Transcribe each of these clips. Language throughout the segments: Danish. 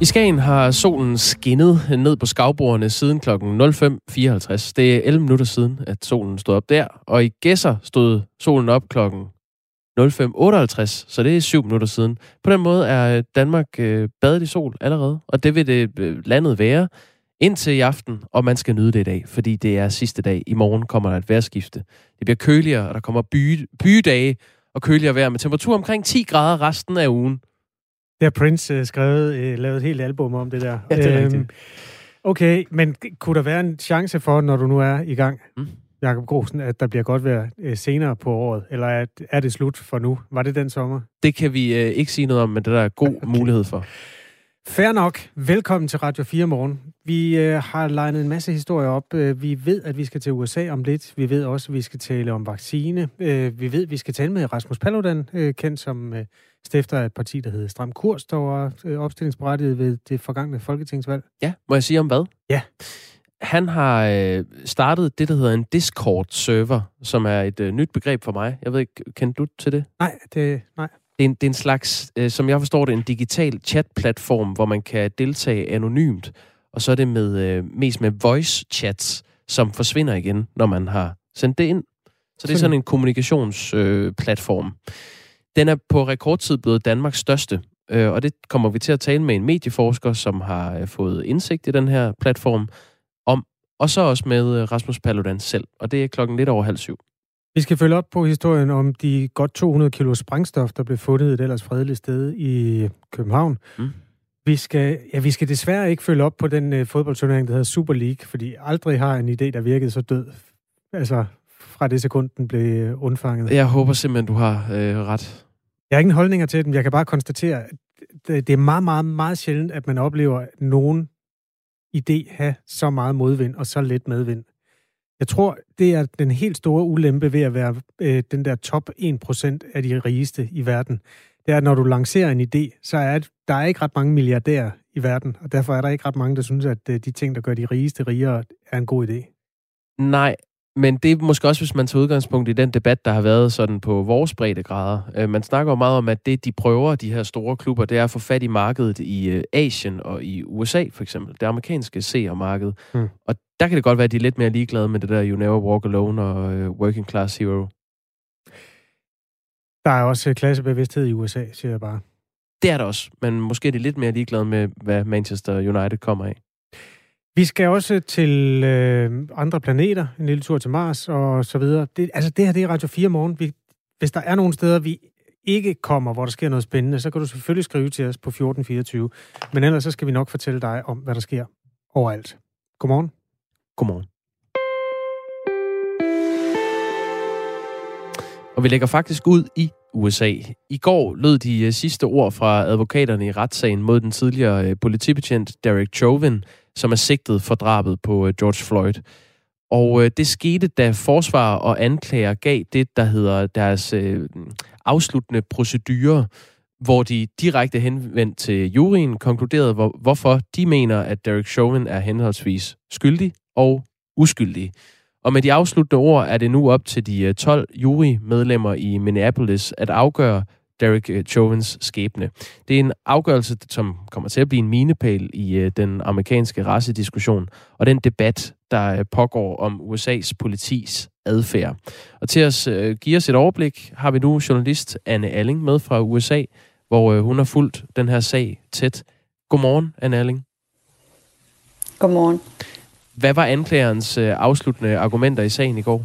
I Skagen har solen skinnet ned på skavbordene siden kl. 05.54. Det er 11 minutter siden, at solen stod op der. Og i Gæsser stod solen op kl. 05.58, så det er 7 minutter siden. På den måde er øh, Danmark øh, badet i sol allerede, og det vil det landet være indtil i aften, og man skal nyde det i dag, fordi det er sidste dag. I morgen kommer der et vejrskifte. Det bliver køligere, og der kommer by, bydage og køligere vejr med temperatur omkring 10 grader resten af ugen. Det har Prince uh, skrevet, uh, lavet et helt album om det der. Ja, det er øhm, Okay, men kunne der være en chance for, når du nu er i gang, mm. Jakob Grosen, at der bliver godt vejr uh, senere på året? Eller er, er det slut for nu? Var det den sommer? Det kan vi uh, ikke sige noget om, men det der er god okay. mulighed for. Fair nok. Velkommen til Radio 4 morgen. Vi øh, har legnet en masse historier op. Øh, vi ved, at vi skal til USA om lidt. Vi ved også, at vi skal tale om vaccine. Øh, vi ved, at vi skal tale med Rasmus Paludan, øh, kendt som øh, stifter af et parti, der hedder Stram Kurs, der var øh, opstillingsberettiget ved det forgangne folketingsvalg. Ja, må jeg sige om hvad? Ja. Han har øh, startet det, der hedder en Discord-server, som er et øh, nyt begreb for mig. Jeg ved ikke, kender du til det? Nej, det, nej. Det er, en, det er en slags, øh, som jeg forstår det, en digital chatplatform, hvor man kan deltage anonymt. Og så er det med, øh, mest med voice chats, som forsvinder igen, når man har sendt det ind. Så det er sådan en kommunikationsplatform. Øh, Den er på rekordtid blevet Danmarks største, øh, og det kommer vi til at tale med en medieforsker, som har øh, fået indsigt i den her platform, om, og så også med øh, Rasmus Paludan selv. Og det er klokken lidt over halv syv. Vi skal følge op på historien om de godt 200 kilo sprængstof, der blev fundet et ellers fredeligt sted i København. Mm. Vi skal, ja, vi skal desværre ikke følge op på den uh, fodboldturnering, der hedder Super League, fordi aldrig har en idé, der virkede så død. Altså, fra det sekund, den blev uh, undfanget. Jeg håber simpelthen, du har øh, ret. Jeg har ingen holdninger til den. Jeg kan bare konstatere, at det, det er meget, meget, meget sjældent, at man oplever nogen idé have så meget modvind og så lidt medvind. Jeg tror, det er den helt store ulempe ved at være øh, den der top 1% af de rigeste i verden. Det er, at når du lancerer en idé, så er der er ikke ret mange milliardærer i verden, og derfor er der ikke ret mange, der synes, at øh, de ting, der gør de rigeste rigere, er en god idé. Nej, men det er måske også, hvis man tager udgangspunkt i den debat, der har været sådan på vores breddegrader. Øh, man snakker jo meget om, at det, de prøver, de her store klubber, det er at få fat i markedet i øh, Asien og i USA, for eksempel. Det amerikanske seermarked. Mm. Og der kan det godt være, at de er lidt mere ligeglade med det der You Never Walk Alone og øh, Working Class Hero. Der er også klassebevidsthed i USA, siger jeg bare. Det er der også, men måske er de lidt mere ligeglade med, hvad Manchester United kommer af. Vi skal også til øh, andre planeter, en lille tur til Mars og så videre. Det, altså det her, det er Radio 4 morgen. Vi, hvis der er nogle steder, vi ikke kommer, hvor der sker noget spændende, så kan du selvfølgelig skrive til os på 1424. Men ellers så skal vi nok fortælle dig om, hvad der sker overalt. Godmorgen. Godmorgen. Og vi lægger faktisk ud i USA. I går lød de øh, sidste ord fra advokaterne i retssagen mod den tidligere øh, politibetjent Derek Chauvin, som er sigtet for drabet på øh, George Floyd. Og det skete, da forsvar og anklager gav det, der hedder deres afsluttende procedure, hvor de direkte henvendt til juryen konkluderede, hvorfor de mener, at Derek Chauvin er henholdsvis skyldig og uskyldige. Og med de afsluttende ord er det nu op til de øh, 12 jurymedlemmer i Minneapolis at afgøre Derek øh, Chauvins skæbne. Det er en afgørelse, som kommer til at blive en minepæl i øh, den amerikanske racediskussion og den debat, der pågår om USA's politis adfærd. Og til at give os et overblik, har vi nu journalist Anne Alling med fra USA, hvor hun har fulgt den her sag tæt. Godmorgen, Anne Alling. Godmorgen. Hvad var anklagerens øh, afsluttende argumenter i sagen i går?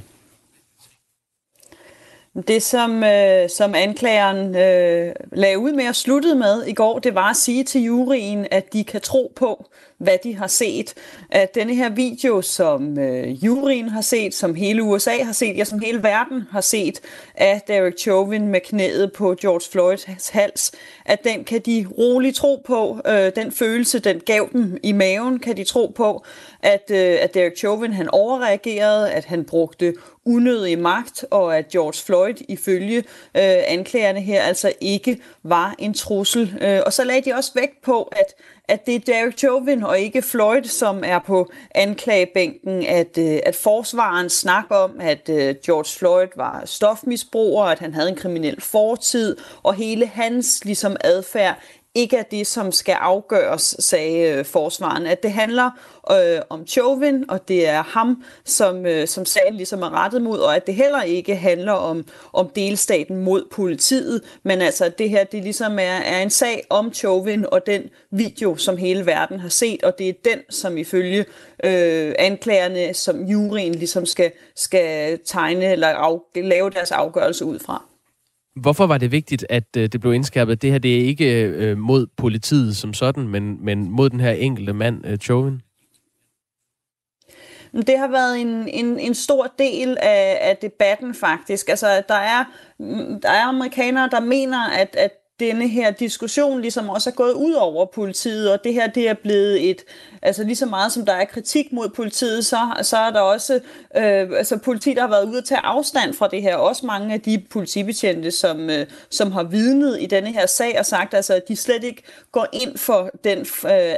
Det, som, øh, som anklageren øh, lagde ud med og sluttede med i går, det var at sige til juryen, at de kan tro på, hvad de har set. At denne her video, som øh, juryen har set, som hele USA har set, ja, som hele verden har set, af Derek Chauvin med knæet på George Floyds hals, at den kan de roligt tro på. Øh, den følelse, den gav dem i maven, kan de tro på, at, øh, at Derek Chauvin han overreagerede, at han brugte unødig magt, og at George Floyd ifølge øh, anklagerne her altså ikke var en trussel. Øh, og så lagde de også vægt på, at at det er Derek Chauvin og ikke Floyd, som er på anklagebænken, at, øh, at forsvaren snakker om, at øh, George Floyd var stofmisbruger, at han havde en kriminel fortid, og hele hans ligesom adfærd ikke er det, som skal afgøres, sagde øh, forsvaren. At det handler øh, om Chauvin, og det er ham, som, øh, som sagen ligesom er rettet mod, og at det heller ikke handler om, om delstaten mod politiet, men altså at det her det ligesom er, er en sag om Chauvin og den video, som hele verden har set, og det er den, som ifølge øh, anklagerne, som juryen ligesom skal, skal tegne eller af, lave deres afgørelse ud fra. Hvorfor var det vigtigt, at øh, det blev indskærpet? Det her det er ikke øh, mod politiet som sådan, men, men mod den her enkelte mand, øh, Chauvin? Det har været en, en, en stor del af, af debatten faktisk. Altså, der er, mm, der er amerikanere, der mener, at, at denne her diskussion ligesom også er gået ud over politiet, og det her det er blevet et, altså lige så meget som der er kritik mod politiet, så, så er der også øh, altså politi, der har været ude at tage afstand fra det her. Også mange af de politibetjente, som, øh, som har vidnet i denne her sag og sagt, altså, at de slet ikke går ind for den øh,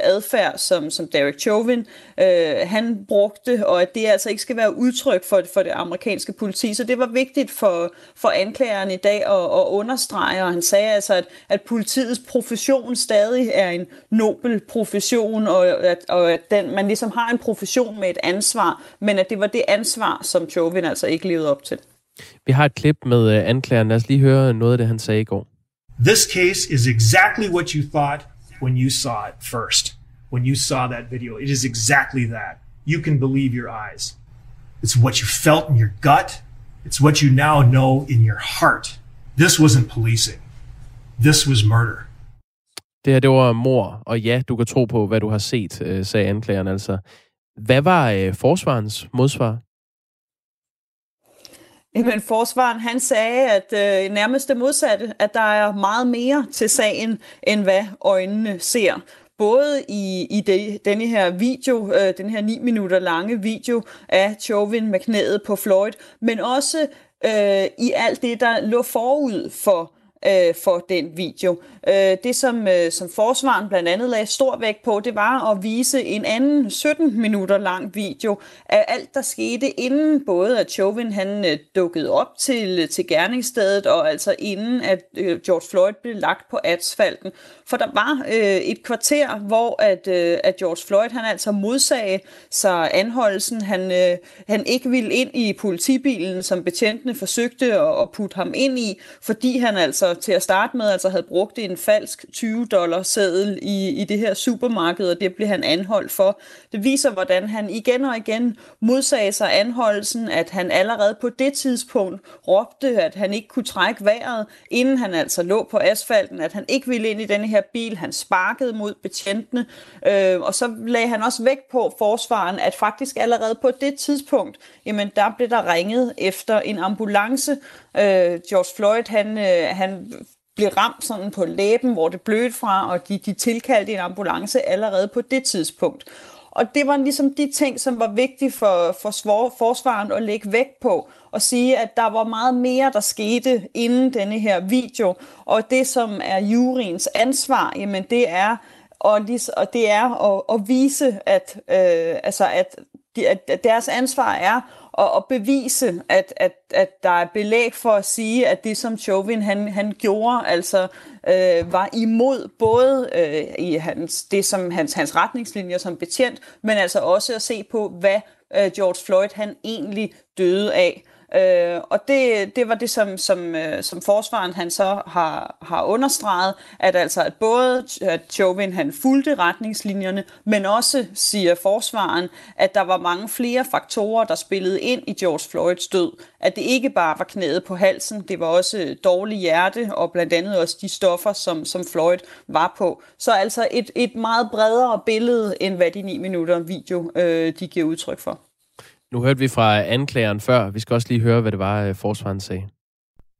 adfærd, som, som Derek Chauvin øh, han brugte, og at det altså ikke skal være udtryk for, for det amerikanske politi. Så det var vigtigt for, for anklageren i dag at, at understrege, og han sagde altså, at, at politiets profession stadig er en nobel profession, og at, og at den, man ligesom har en profession med et ansvar, men at det var det ansvar, som Chauvin altså ikke levede op til. Vi har et klip med uh, anklageren. Lad os lige høre noget af det, han sagde i går. This case is exactly what you thought when you saw it first. When you saw that video, it is exactly that. You can believe your eyes. It's what you felt in your gut. It's what you now know in your heart. This wasn't policing. This was murder. Det her, det var mor, og ja, du kan tro på, hvad du har set, øh, sagde anklageren altså. Hvad var øh, forsvarens modsvar? Jamen, forsvaren, han sagde, at øh, nærmest det modsatte, at der er meget mere til sagen, end hvad øjnene ser. Både i, i det, denne her video, øh, den her 9 minutter lange video af Chauvin med knæet på Floyd, men også øh, i alt det, der lå forud for øh, for den video. Øh, det, som, øh, som forsvaren blandt andet lagde stor vægt på, det var at vise en anden 17 minutter lang video af alt, der skete inden både at Chauvin han øh, dukkede op til, øh, til gerningsstedet, og altså inden at øh, George Floyd blev lagt på asfalten. For der var øh, et kvarter, hvor at, øh, at George Floyd han altså modsagde sig anholdelsen. Han, øh, han ikke ville ind i politibilen, som betjentene forsøgte at, at putte ham ind i, fordi han altså til at starte med altså havde brugt en falsk 20 dollar seddel i, i det her supermarked, og det blev han anholdt for. Det viser, hvordan han igen og igen modsagde sig anholdelsen, at han allerede på det tidspunkt råbte, at han ikke kunne trække vejret, inden han altså lå på asfalten, at han ikke ville ind i denne her bil. Han sparkede mod betjentene, øh, og så lagde han også vægt på forsvaren, at faktisk allerede på det tidspunkt, jamen der blev der ringet efter en ambulance. Øh, George Floyd, han, øh, han blev ramt sådan på læben, hvor det blødte fra, og de, de tilkaldte en ambulance allerede på det tidspunkt. Og det var ligesom de ting, som var vigtige for, for forsvaren at lægge vægt på, og sige, at der var meget mere, der skete inden denne her video. Og det, som er juryens ansvar, jamen det er, og, og det er at, at vise, at, øh, altså at, at deres ansvar er at, at bevise, at, at, at der er belæg for at sige, at det som Chauvin han, han gjorde, altså øh, var imod både øh, i hans, det som hans, hans retningslinjer som betjent, men altså også at se på, hvad øh, George Floyd han egentlig døde af. Øh, og det, det var det, som, som, øh, som forsvaren han så har, har understreget, at altså at både at Chauvin han fulgte retningslinjerne, men også, siger forsvaren, at der var mange flere faktorer, der spillede ind i George Floyds død. At det ikke bare var knæet på halsen, det var også dårlig hjerte, og blandt andet også de stoffer, som, som Floyd var på. Så altså et, et meget bredere billede, end hvad de 9 minutter video, øh, de giver udtryk for. Nu hørte vi fra anklageren før. Vi skal også lige høre, hvad det var, øh, forsvaren sagde.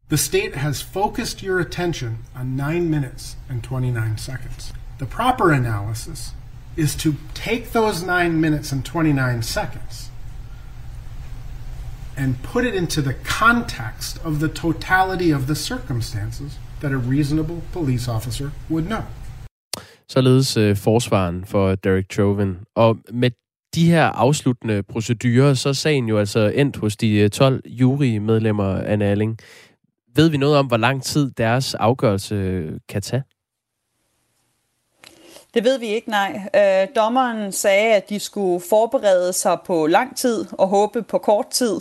The state has focused your attention on 9 minutes and 29 seconds. The proper analysis is to take those 9 minutes and 29 seconds and put it into the context of the totality of the circumstances that a reasonable police officer would know. Således øh, forsvaren for Derek Chauvin. Og med de her afsluttende procedurer, så er sagen jo altså endt hos de øh, 12 jurymedlemmer, Anne Alling. Ved vi noget om, hvor lang tid deres afgørelse øh, kan tage? Det ved vi ikke, nej. Øh, dommeren sagde, at de skulle forberede sig på lang tid og håbe på kort tid.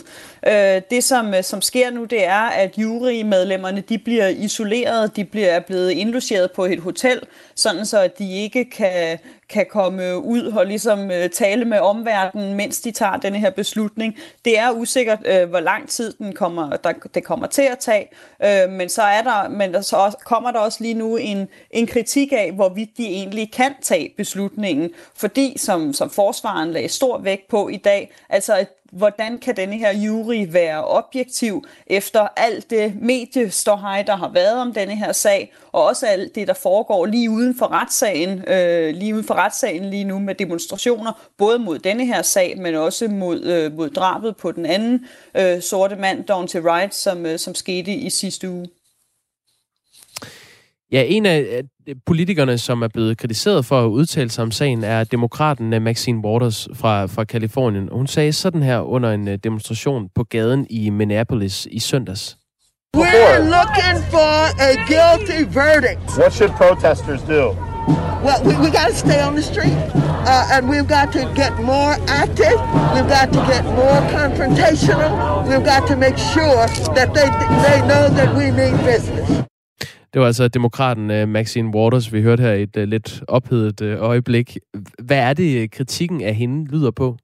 Øh, det, som, øh, som sker nu, det er, at jurymedlemmerne de bliver isoleret, de bliver blevet indlogeret på et hotel, sådan så at de ikke kan, kan komme ud og ligesom øh, tale med omverdenen, mens de tager denne her beslutning. Det er usikkert, øh, hvor lang tid den kommer, der, det kommer til at tage, øh, men så er der, men der så også, kommer der også lige nu en, en kritik af, hvorvidt de egentlig kan tage beslutningen, fordi som, som forsvaren lagde stor vægt på i dag, altså at hvordan kan denne her jury være objektiv efter alt det medieståhej, der har været om denne her sag, og også alt det, der foregår lige uden for retssagen, øh, lige uden for retssagen lige nu med demonstrationer, både mod denne her sag, men også mod, øh, mod drabet på den anden øh, sorte mand, Dawn Wright, som, øh, som skete i sidste uge. Ja, en af politikerne, som er blevet kritiseret for at udtale sig om sagen, er demokraten øh, Maxine Waters fra, fra Kalifornien. Hun sagde sådan her under en øh, demonstration på gaden i Minneapolis i søndags. We're looking for a guilty verdict. What should protesters do? Well, we, we got to stay on the street, uh, and we've got to get more active. We've got to get more confrontational. We've got to make sure that they they know that we mean business. Det var altså demokraten øh, Maxine Waters, vi hørte her et øh, lidt ophedet øh, øjeblik. Hvad er det, kritikken af hende lyder på?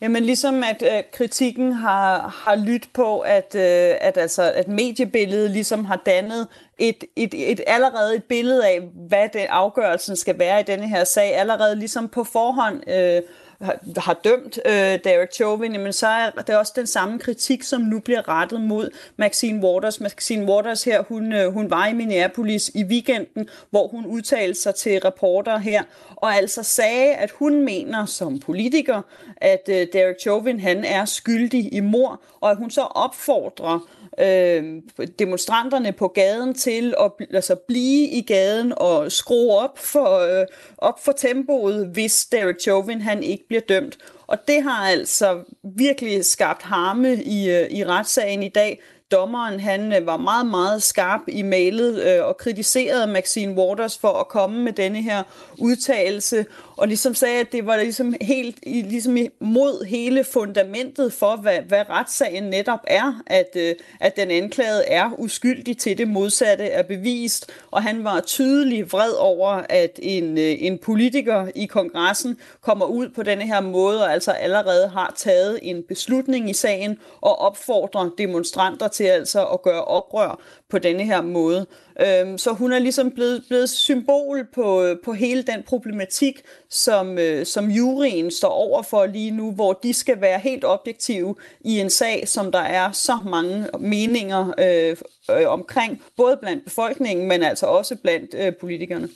Jamen ligesom at øh, kritikken har, har lyttet på, at, øh, at, altså, at mediebilledet ligesom har dannet et, et, et, allerede et billede af, hvad det afgørelsen skal være i denne her sag, allerede ligesom på forhånd øh, har, har dømt øh, Derek Chauvin, men så er det også den samme kritik, som nu bliver rettet mod Maxine Waters. Maxine Waters her, hun, øh, hun var i Minneapolis i weekenden, hvor hun udtalte sig til reporter her, og altså sagde, at hun mener som politiker, at øh, Derek Chauvin han er skyldig i mor, og at hun så opfordrer øh, demonstranterne på gaden til at altså, blive i gaden og skrue op for, øh, op for tempoet, hvis Derek Chauvin han ikke bliver dømt. Og det har altså virkelig skabt harme i, øh, i retssagen i dag. Dommeren han øh, var meget, meget skarp i mailet øh, og kritiserede Maxine Waters for at komme med denne her udtalelse, og ligesom sagde, at det var ligesom helt ligesom mod hele fundamentet for, hvad, hvad retssagen netop er, at, øh, at den anklagede er uskyldig til det modsatte er bevist, og han var tydelig vred over, at en, øh, en politiker i kongressen kommer ud på denne her måde, og altså allerede har taget en beslutning i sagen, og opfordrer demonstranter til altså at gøre oprør på denne her måde. Øhm, så hun er ligesom blevet, blevet symbol på, på hele den problematik, som, øh, som juryen står over for lige nu, hvor de skal være helt objektive i en sag, som der er så mange meninger øh, øh, omkring, både blandt befolkningen, men altså også blandt øh, politikerne.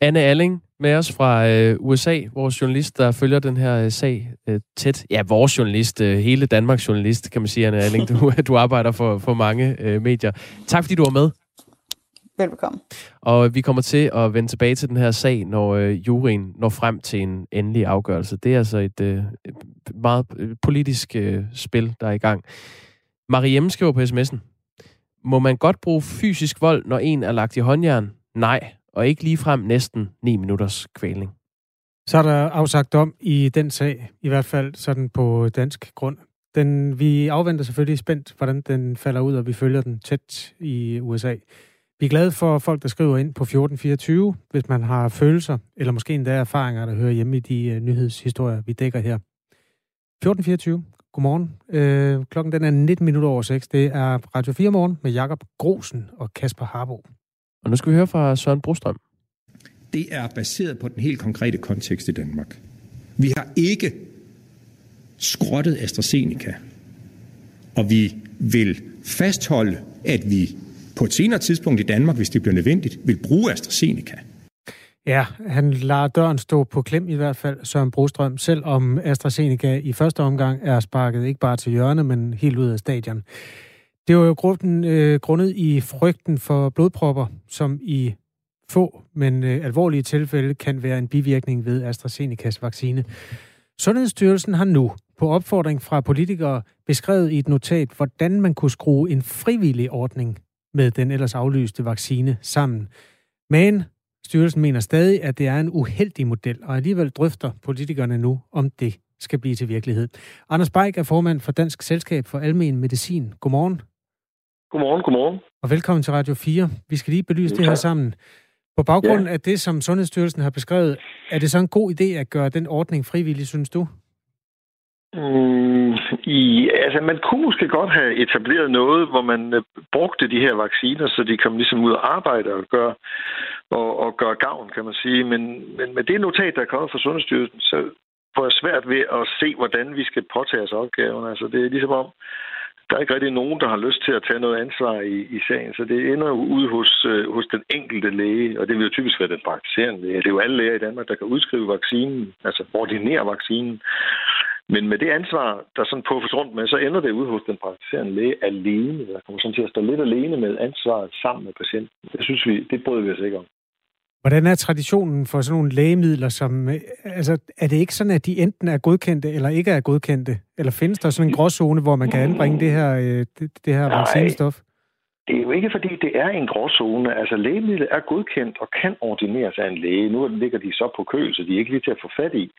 Anne Alling med os fra øh, USA, vores journalist, der følger den her øh, sag øh, tæt. Ja, vores journalist, øh, hele Danmarks journalist, kan man sige, Anne Alling. Du, du arbejder for, for mange øh, medier. Tak fordi du var med. Velbekomme. Og vi kommer til at vende tilbage til den her sag, når øh, juryen når frem til en endelig afgørelse. Det er altså et øh, meget politisk øh, spil, der er i gang. Mariem skriver på sms'en. Må man godt bruge fysisk vold, når en er lagt i håndjern? Nej, og ikke lige frem næsten 9 minutters kvælning. Så er der afsagt om i den sag, i hvert fald sådan på dansk grund. Den, vi afventer selvfølgelig spændt, hvordan den falder ud, og vi følger den tæt i USA. Vi er glade for folk, der skriver ind på 1424, hvis man har følelser, eller måske endda erfaringer, der hører hjemme i de uh, nyhedshistorier, vi dækker her. 1424, godmorgen. Øh, klokken den er 19 minutter over 6. Det er Radio 4 morgen med Jakob Grosen og Kasper Harbo. Og nu skal vi høre fra Søren Brostrøm. Det er baseret på den helt konkrete kontekst i Danmark. Vi har ikke skrottet AstraZeneca, og vi vil fastholde, at vi på et senere tidspunkt i Danmark, hvis det bliver nødvendigt, vil bruge AstraZeneca. Ja, han lader døren stå på klem i hvert fald, Søren Brostrøm, selvom AstraZeneca i første omgang er sparket ikke bare til hjørne, men helt ud af stadion. Det var jo grunden, øh, grundet i frygten for blodpropper, som i få, men øh, alvorlige tilfælde kan være en bivirkning ved AstraZenecas vaccine. Sundhedsstyrelsen har nu på opfordring fra politikere beskrevet i et notat, hvordan man kunne skrue en frivillig ordning med den ellers aflyste vaccine sammen. Men styrelsen mener stadig, at det er en uheldig model, og alligevel drøfter politikerne nu, om det skal blive til virkelighed. Anders Beik er formand for Dansk Selskab for Almen Medicin. Godmorgen. Godmorgen, godmorgen. Og velkommen til Radio 4. Vi skal lige belyse det her sammen. På baggrund ja. af det, som Sundhedsstyrelsen har beskrevet, er det så en god idé at gøre den ordning frivillig, synes du? Mm, i, altså, man kunne måske godt have etableret noget, hvor man uh, brugte de her vacciner, så de kom ligesom ud og arbejde og gør, og, og gør gavn, kan man sige. Men, men med det notat, der er kommet fra Sundhedsstyrelsen, så får jeg svært ved at se, hvordan vi skal påtage os opgaven. Altså, det er ligesom om, der er ikke rigtig nogen, der har lyst til at tage noget ansvar i, i sagen, så det ender jo ude hos, øh, hos den enkelte læge, og det vil jo typisk være den praktiserende læge. Det er jo alle læger i Danmark, der kan udskrive vaccinen, altså ordinere vaccinen. Men med det ansvar, der sådan puffes rundt med, så ender det ude hos den praktiserende læge alene. Der kommer sådan til at stå lidt alene med ansvaret sammen med patienten. Det synes vi, det bryder vi os ikke om. Hvordan er traditionen for sådan nogle lægemidler, som... Øh, altså, er det ikke sådan, at de enten er godkendte eller ikke er godkendte? Eller findes der sådan en gråzone, hvor man kan anbringe det her, øh, det, det her vaccinestof? Det er jo ikke, fordi det er en gråzone. Altså, lægemidlet er godkendt og kan ordineres af en læge. Nu ligger de så på kø, så de er ikke lige til at få fat i.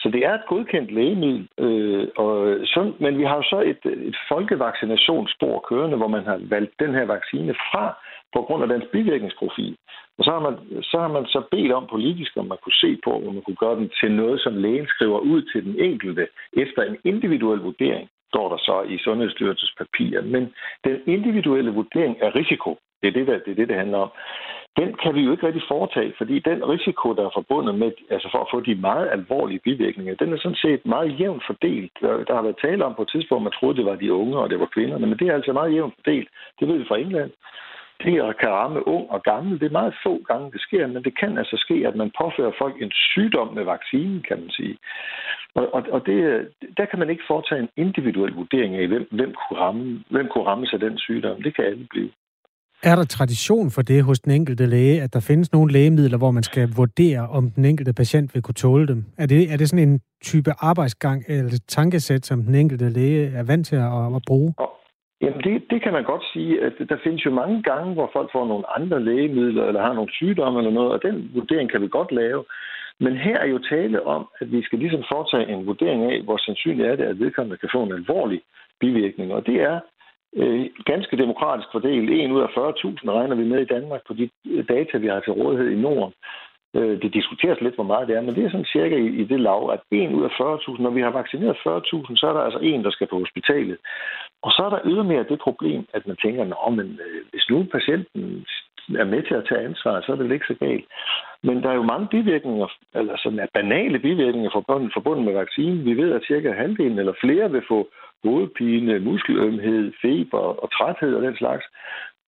Så det er et godkendt lægemiddel. Øh, og så, men vi har jo så et, et folkevaccinationsspor kørende, hvor man har valgt den her vaccine fra på grund af dens bivirkningsprofil. Og så har, man, så har man så bedt om politisk, om man kunne se på, om man kunne gøre den til noget, som lægen skriver ud til den enkelte efter en individuel vurdering står der så i Sundhedsstyrelsens papirer. Men den individuelle vurdering af risiko, det er det, der, det er det, det handler om, den kan vi jo ikke rigtig foretage, fordi den risiko, der er forbundet med, altså for at få de meget alvorlige bivirkninger, den er sådan set meget jævnt fordelt. Der har været tale om på et tidspunkt, man troede, det var de unge, og det var kvinderne, men det er altså meget jævnt fordelt. Det ved vi fra England. Det kan ramme ung og gammel. Det er meget få gange, det sker, men det kan altså ske, at man påfører folk en sygdom med vaccinen, kan man sige. Og, og, og det, der kan man ikke foretage en individuel vurdering af, hvem, hvem, kunne ramme, hvem kunne rammes af den sygdom. Det kan alle blive. Er der tradition for det hos den enkelte læge, at der findes nogle lægemidler, hvor man skal vurdere, om den enkelte patient vil kunne tåle dem? Er det, er det sådan en type arbejdsgang eller tankesæt, som den enkelte læge er vant til at, at bruge? Og, jamen, det, det kan man godt sige. At der findes jo mange gange, hvor folk får nogle andre lægemidler, eller har nogle sygdomme eller noget, og den vurdering kan vi godt lave. Men her er jo tale om, at vi skal ligesom foretage en vurdering af, hvor sandsynligt er det, at vedkommende kan få en alvorlig bivirkning. Og det er øh, ganske demokratisk fordelt. En ud af 40.000 regner vi med i Danmark på de øh, data, vi har til rådighed i Norden. Øh, det diskuteres lidt, hvor meget det er, men det er sådan cirka i, i det lav, at en ud af 40.000, når vi har vaccineret 40.000, så er der altså en, der skal på hospitalet. Og så er der ydermere det problem, at man tænker, Nå, men, øh, hvis nu patienten er med til at tage ansvar, så er det vel ikke så galt. Men der er jo mange bivirkninger, eller sådan er banale bivirkninger forbundet, forbundet med vaccinen. Vi ved, at cirka halvdelen eller flere vil få hovedpine, muskelømhed, feber og træthed og den slags.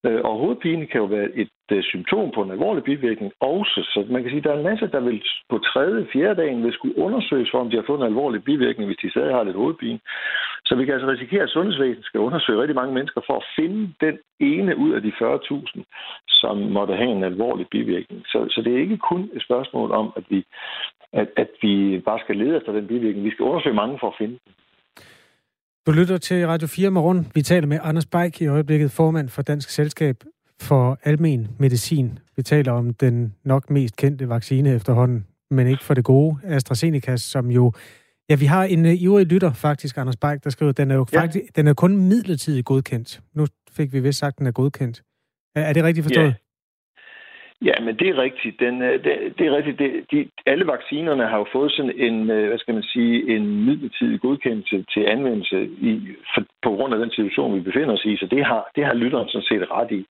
Øh, og hovedpine kan jo være et øh, symptom på en alvorlig bivirkning også. Så man kan sige, at der er en masse, der vil på tredje, fjerde dagen vil skulle undersøges for, om de har fået en alvorlig bivirkning, hvis de stadig har lidt hovedpine. Så vi kan altså risikere, at sundhedsvæsenet skal undersøge rigtig mange mennesker for at finde den ene ud af de 40.000, som måtte have en alvorlig bivirkning. Så, så det er ikke kun et spørgsmål om, at vi, at, at vi bare skal lede efter den bivirkning. Vi skal undersøge mange for at finde den. Du lytter til Radio 4 Morgen. Vi taler med Anders Beik i øjeblikket, formand for Dansk Selskab for Almen Medicin. Vi taler om den nok mest kendte vaccine efterhånden, men ikke for det gode, AstraZeneca, som jo... Ja, vi har en uh, ivrig lytter faktisk, Anders Beik, der skriver, den er jo ja. faktisk, den er kun midlertidigt godkendt. Nu fik vi vist sagt, den er godkendt. Er, er det rigtigt forstået? Ja. Men det er rigtigt. Den, øh, det, det er rigtigt. Det, de, alle vaccinerne har jo fået sådan en, øh, hvad skal man sige, en midlertidig godkendelse til anvendelse i, for, på grund af den situation, vi befinder os i. Så det har, det har lytteren sådan set ret i.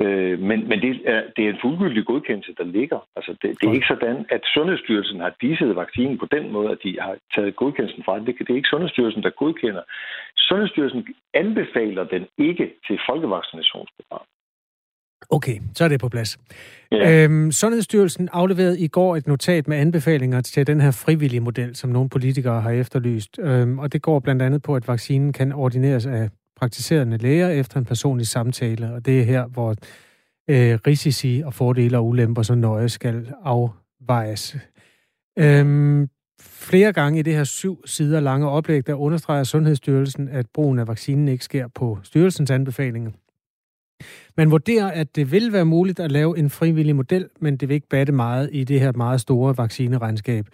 Øh, men men det, er, det er en fuldgyldig godkendelse, der ligger. Altså, det, det er ikke sådan, at Sundhedsstyrelsen har disset vaccinen på den måde, at de har taget godkendelsen fra det. Det er ikke Sundhedsstyrelsen, der godkender. Sundhedsstyrelsen anbefaler den ikke til folkevaccinationsprogram. Okay, så er det på plads. Ja. Øhm, Sundhedsstyrelsen afleverede i går et notat med anbefalinger til den her frivillige model, som nogle politikere har efterlyst. Øhm, og det går blandt andet på, at vaccinen kan ordineres af praktiserende læger efter en personlig samtale. Og det er her, hvor øh, risici og fordele og ulemper så nøje skal afvejes. Øhm, flere gange i det her syv sider lange oplæg, der understreger Sundhedsstyrelsen, at brugen af vaccinen ikke sker på styrelsens anbefalinger, man vurderer, at det vil være muligt at lave en frivillig model, men det vil ikke batte meget i det her meget store vaccineregnskab.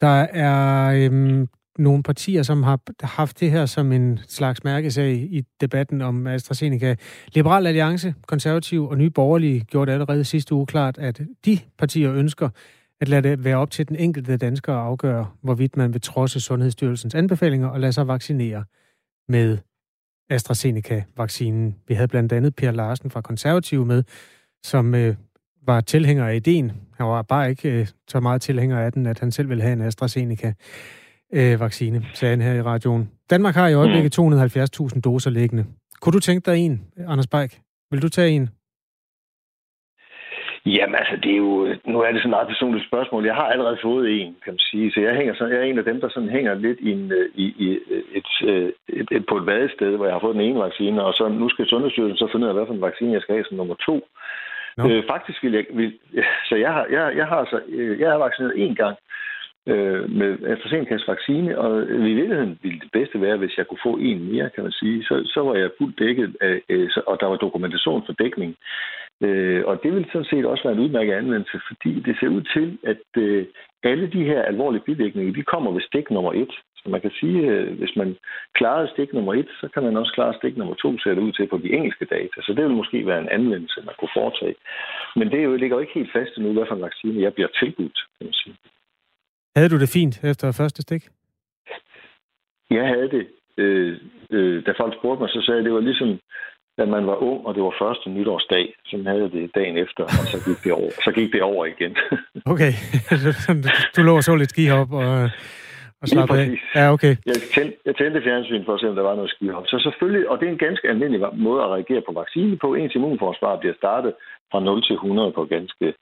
Der er øhm, nogle partier, som har haft det her som en slags mærkesag i debatten om AstraZeneca. Liberal Alliance, Konservativ og Nye Borgerlige gjorde det allerede sidste uge klart, at de partier ønsker at lade det være op til den enkelte dansker at afgøre, hvorvidt man vil trodse Sundhedsstyrelsens anbefalinger og lade sig vaccinere med AstraZeneca-vaccinen. Vi havde blandt andet Per Larsen fra Konservativ med, som øh, var tilhænger af ideen. Han var bare ikke øh, så meget tilhænger af den, at han selv ville have en AstraZeneca-vaccine, øh, sagde han her i radioen. Danmark har i øjeblikket 270.000 doser liggende. Kunne du tænke dig en, Anders Beik? Vil du tage en? Jamen altså, det er jo, nu er det sådan et meget personligt spørgsmål. Jeg har allerede fået en, kan man sige. Så jeg, hænger sådan, jeg er en af dem, der sådan hænger lidt i, en, øh, i, i et, et, et, et, på et vadested, hvor jeg har fået den ene vaccine, og så nu skal Sundhedsstyrelsen så finde ud af, hvad for en vaccine jeg skal have som nummer to. No. Øh, faktisk vil jeg... Vil, så jeg har, jeg, jeg har så, øh, jeg har vaccineret én gang øh, med AstraZenecas vaccine, og i virkeligheden ville det bedste være, hvis jeg kunne få en mere, kan man sige. Så, så var jeg fuldt dækket, af, øh, og der var dokumentation for dækning. Øh, og det vil sådan set også være en udmærket anvendelse, fordi det ser ud til, at øh, alle de her alvorlige bivirkninger, de kommer ved stik nummer et. Så man kan sige, øh, hvis man klarede stik nummer et, så kan man også klare stik nummer to, ser det ud til på de engelske data. Så det vil måske være en anvendelse, man kunne foretage. Men det ligger jo ikke helt fast nu, hvad for en vaccine jeg bliver tilbudt, kan man sige. Havde du det fint efter første stik? Jeg havde det. Øh, øh, da folk spurgte mig, så sagde jeg, at det var ligesom da man var ung, og det var første nytårsdag, så havde det dagen efter, og så gik det over, så gik det over igen. okay, du lå så lidt skihop og, og slappe af. Ja, okay. Jeg tændte, jeg tændte fjernsyn for at se, om der var noget skihop. Så selvfølgelig, og det er en ganske almindelig måde at reagere på vaccine på. Ens immunforsvar bliver startet fra 0 til 100 på ganske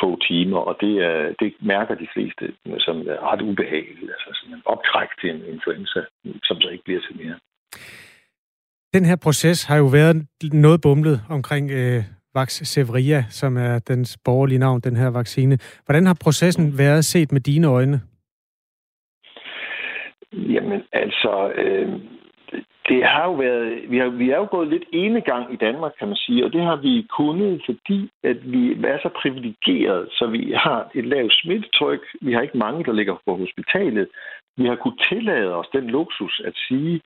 få timer, og det, er, det mærker de fleste som er ret ubehageligt. Altså sådan en optræk til en influenza, som så ikke bliver til mere. Den her proces har jo været noget bumlet omkring øh, Vax Sevria, som er dens borgerlige navn, den her vaccine. Hvordan har processen været set med dine øjne? Jamen, altså, øh, det har jo været, vi, har, vi er jo gået lidt ene gang i Danmark, kan man sige, og det har vi kunnet, fordi at vi er så privilegeret, så vi har et lavt smittetryk, vi har ikke mange, der ligger på hospitalet, vi har kunnet tillade os den luksus at sige,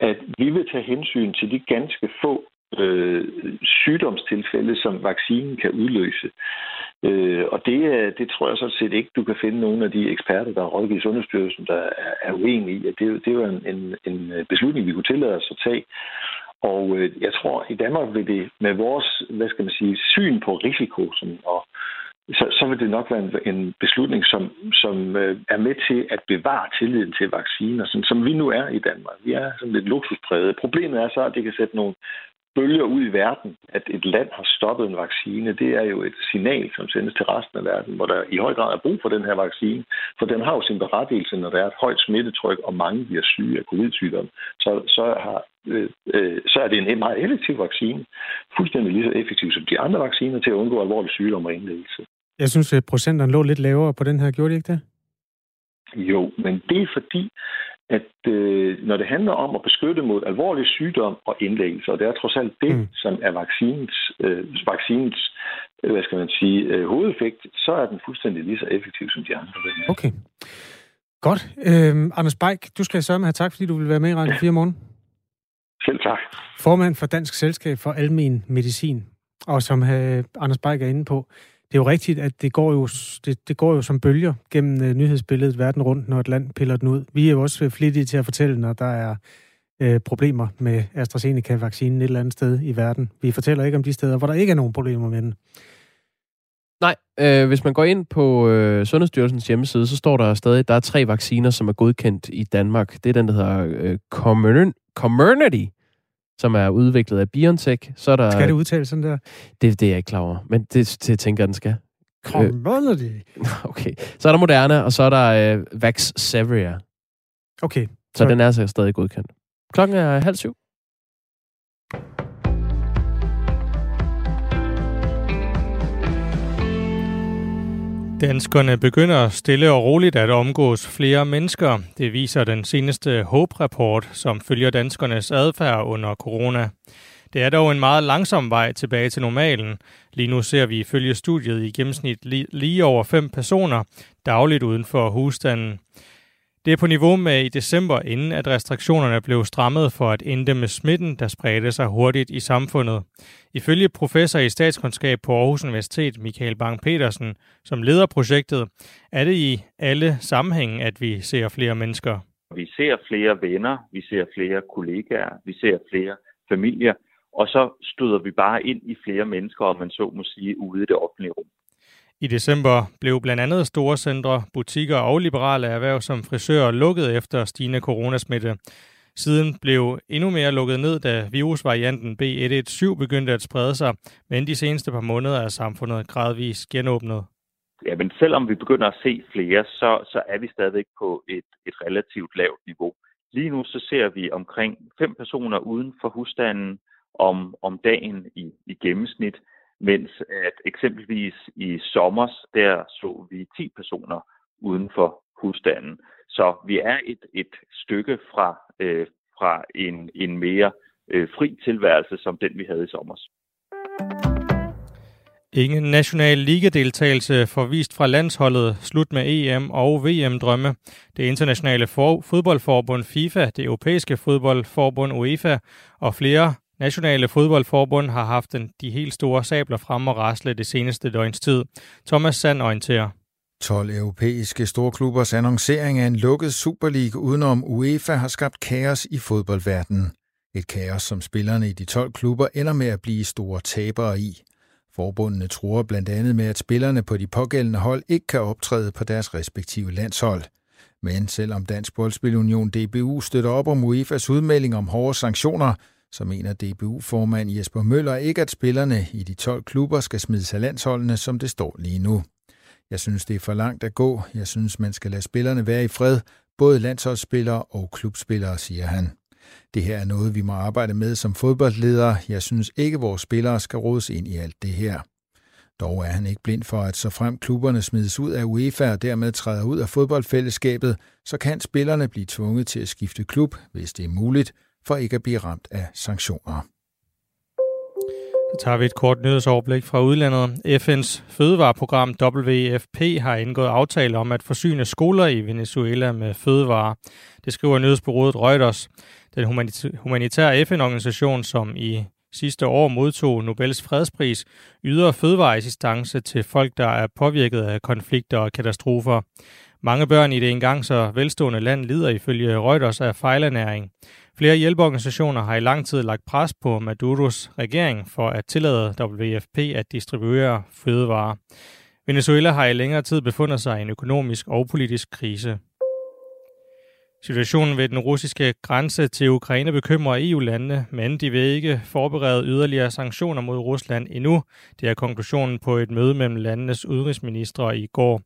at vi vil tage hensyn til de ganske få øh, sygdomstilfælde, som vaccinen kan udløse. Øh, og det, øh, det tror jeg sådan set ikke, du kan finde nogen af de eksperter, der har rådgivet Sundhedsstyrelsen, der er, er uenige i. At det, det er jo en, en, en beslutning, vi kunne tillade os at tage. Og øh, jeg tror, i Danmark vil det med vores, hvad skal man sige, syn på risiko som, og så, så vil det nok være en, en beslutning, som, som øh, er med til at bevare tilliden til vacciner, sådan, som vi nu er i Danmark. Vi er sådan lidt luksuspræget. Problemet er så, at det kan sætte nogle bølger ud i verden, at et land har stoppet en vaccine. Det er jo et signal, som sendes til resten af verden, hvor der i høj grad er brug for den her vaccine. For den har jo sin berettigelse, når der er et højt smittetryk, og mange bliver syge af covid-sygdom. Så, så, har, øh, øh, så er det en meget effektiv vaccine. Fuldstændig lige så effektiv som de andre vacciner til at undgå alvorlig sygdom og indlæggelse. Jeg synes, at procenterne lå lidt lavere på den her. Gjorde de ikke det? Jo, men det er fordi, at øh, når det handler om at beskytte mod alvorlig sygdom og indlæggelse, og det er trods alt det, mm. som er vaccinens, øh, vaccinens øh, hvad skal man sige, øh, hovedeffekt, så er den fuldstændig lige så effektiv som de andre. Okay. Godt. Øh, Anders Beik, du skal sørge med at have tak, fordi du vil være med i Radio 4 morgen. Selv tak. Formand for Dansk Selskab for Almen Medicin, og som øh, Anders Beik er inde på, det er jo rigtigt, at det går jo, det, det går jo som bølger gennem uh, nyhedsbilledet verden rundt, når et land piller den ud. Vi er jo også øh, flittige til at fortælle, når der er uh, problemer med AstraZeneca-vaccinen et eller andet sted i verden. Vi fortæller ikke om de steder, hvor der ikke er nogen problemer med den. Nej, øh, hvis man går ind på øh, Sundhedsstyrelsens hjemmeside, så står der stadig, at der er tre vacciner, som er godkendt i Danmark. Det er den, der hedder øh, Comirnaty, som er udviklet af BioNTech. Så er der, skal det udtales sådan der? Det, det er jeg ikke klar over, men det, det tænker jeg, den skal. Comirnaty. Okay. Så er der Moderna, og så er der øh, Vaxzevria. Okay. Så, så den er så stadig godkendt. Klokken er halv syv. Danskerne begynder stille og roligt at omgås flere mennesker. Det viser den seneste HOPE-rapport, som følger danskernes adfærd under corona. Det er dog en meget langsom vej tilbage til normalen. Lige nu ser vi ifølge studiet i gennemsnit lige over fem personer dagligt uden for husstanden. Det er på niveau med i december, inden at restriktionerne blev strammet for at inddæmme smitten, der spredte sig hurtigt i samfundet. Ifølge professor i statskundskab på Aarhus Universitet, Michael Bang-Petersen, som leder projektet, er det i alle sammenhænge, at vi ser flere mennesker. Vi ser flere venner, vi ser flere kollegaer, vi ser flere familier, og så støder vi bare ind i flere mennesker, om man så må sige, ude i det offentlige rum. I december blev blandt andet store centre, butikker og liberale erhverv som frisører lukket efter stigende coronasmitte. Siden blev endnu mere lukket ned, da virusvarianten B117 begyndte at sprede sig, men de seneste par måneder er samfundet gradvist genåbnet. Ja, men selvom vi begynder at se flere, så, så er vi stadigvæk på et, et relativt lavt niveau. Lige nu så ser vi omkring fem personer uden for husstanden om, om dagen i, i gennemsnit mens at eksempelvis i sommer, der så vi 10 personer uden for husstanden. Så vi er et, et stykke fra, øh, fra en, en mere øh, fri tilværelse, som den vi havde i sommer. Ingen national ligadeltagelse forvist fra landsholdet, slut med EM og VM-drømme. Det internationale for- fodboldforbund FIFA, det europæiske fodboldforbund UEFA og flere Nationale fodboldforbund har haft den, de helt store sabler frem og rasle det seneste døgns tid. Thomas Sand orienterer. 12 europæiske storklubbers annoncering af en lukket Superliga udenom UEFA har skabt kaos i fodboldverdenen. Et kaos, som spillerne i de 12 klubber ender med at blive store tabere i. Forbundene tror blandt andet med, at spillerne på de pågældende hold ikke kan optræde på deres respektive landshold. Men selvom Dansk Boldspilunion DBU støtter op om UEFA's udmelding om hårde sanktioner, så mener DBU-formand Jesper Møller ikke, at spillerne i de 12 klubber skal smides af landsholdene, som det står lige nu. Jeg synes, det er for langt at gå. Jeg synes, man skal lade spillerne være i fred, både landsholdsspillere og klubspillere, siger han. Det her er noget, vi må arbejde med som fodboldledere. Jeg synes ikke, vores spillere skal rådes ind i alt det her. Dog er han ikke blind for, at så frem klubberne smides ud af UEFA og dermed træder ud af fodboldfællesskabet, så kan spillerne blive tvunget til at skifte klub, hvis det er muligt, for ikke at blive ramt af sanktioner. Så tager vi et kort nyhedsoverblik fra udlandet. FN's fødevareprogram WFP har indgået aftale om at forsyne skoler i Venezuela med fødevarer. Det skriver nyhedsbureauet Reuters. Den humanitære FN-organisation, som i sidste år modtog Nobels fredspris, yder fødevareassistance til folk, der er påvirket af konflikter og katastrofer. Mange børn i det engang så velstående land lider ifølge Reuters af fejlernæring. Flere hjælpeorganisationer har i lang tid lagt pres på Maduros regering for at tillade WFP at distribuere fødevarer. Venezuela har i længere tid befundet sig i en økonomisk og politisk krise. Situationen ved den russiske grænse til Ukraine bekymrer EU-landene, men de vil ikke forberede yderligere sanktioner mod Rusland endnu. Det er konklusionen på et møde mellem landenes udenrigsministre i går.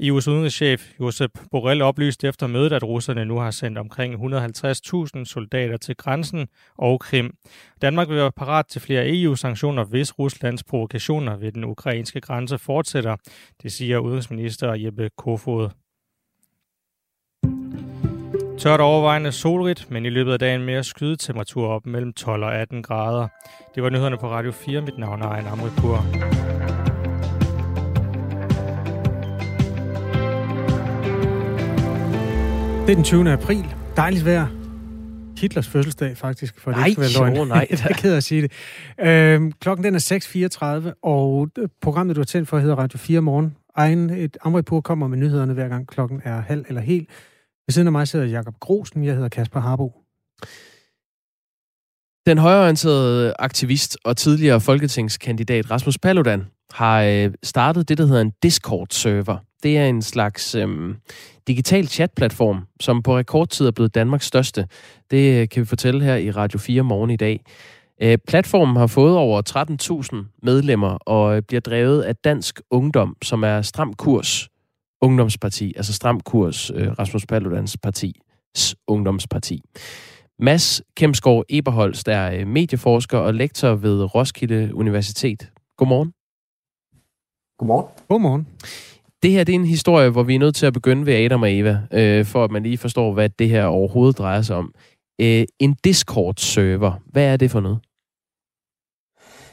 EU's udenrigschef Josep Borrell oplyste efter mødet, at russerne nu har sendt omkring 150.000 soldater til grænsen og Krim. Danmark vil være parat til flere EU-sanktioner, hvis Ruslands provokationer ved den ukrainske grænse fortsætter, det siger udenrigsminister Jeppe Kofod. Tørt overvejende solrigt, men i løbet af dagen mere skydetemperatur op mellem 12 og 18 grader. Det var nyhederne på Radio 4. Mit navn er Ejn Amripur. Det er den 20. april. Dejligt vejr. Hitlers fødselsdag, faktisk, for nej, det ikke være løgn. nej, det er ked at sige det. Øhm, klokken den er 6.34, og programmet, du har tændt for, hedder Radio 4 morgen. Egen et Amripur kommer med nyhederne hver gang klokken er halv eller helt. Ved siden af mig sidder Jakob Grosen, jeg hedder Kasper Harbo. Den højorienterede aktivist og tidligere folketingskandidat Rasmus Paludan har øh, startet det, der hedder en Discord-server. Det er en slags øhm, digital chatplatform, som på rekordtid er blevet Danmarks største. Det øh, kan vi fortælle her i Radio 4 morgen i dag. Øh, platformen har fået over 13.000 medlemmer og øh, bliver drevet af Dansk Ungdom, som er Stram Kurs Ungdomsparti, altså Stram Kurs Rasmus Paludans parti, ungdomsparti. Mads Kemsgaard Eberholst er medieforsker og lektor ved Roskilde Universitet. Godmorgen. Godmorgen. Godmorgen. Det her det er en historie, hvor vi er nødt til at begynde ved Adam og Eva, øh, for at man lige forstår, hvad det her overhovedet drejer sig om. Øh, en Discord-server, hvad er det for noget?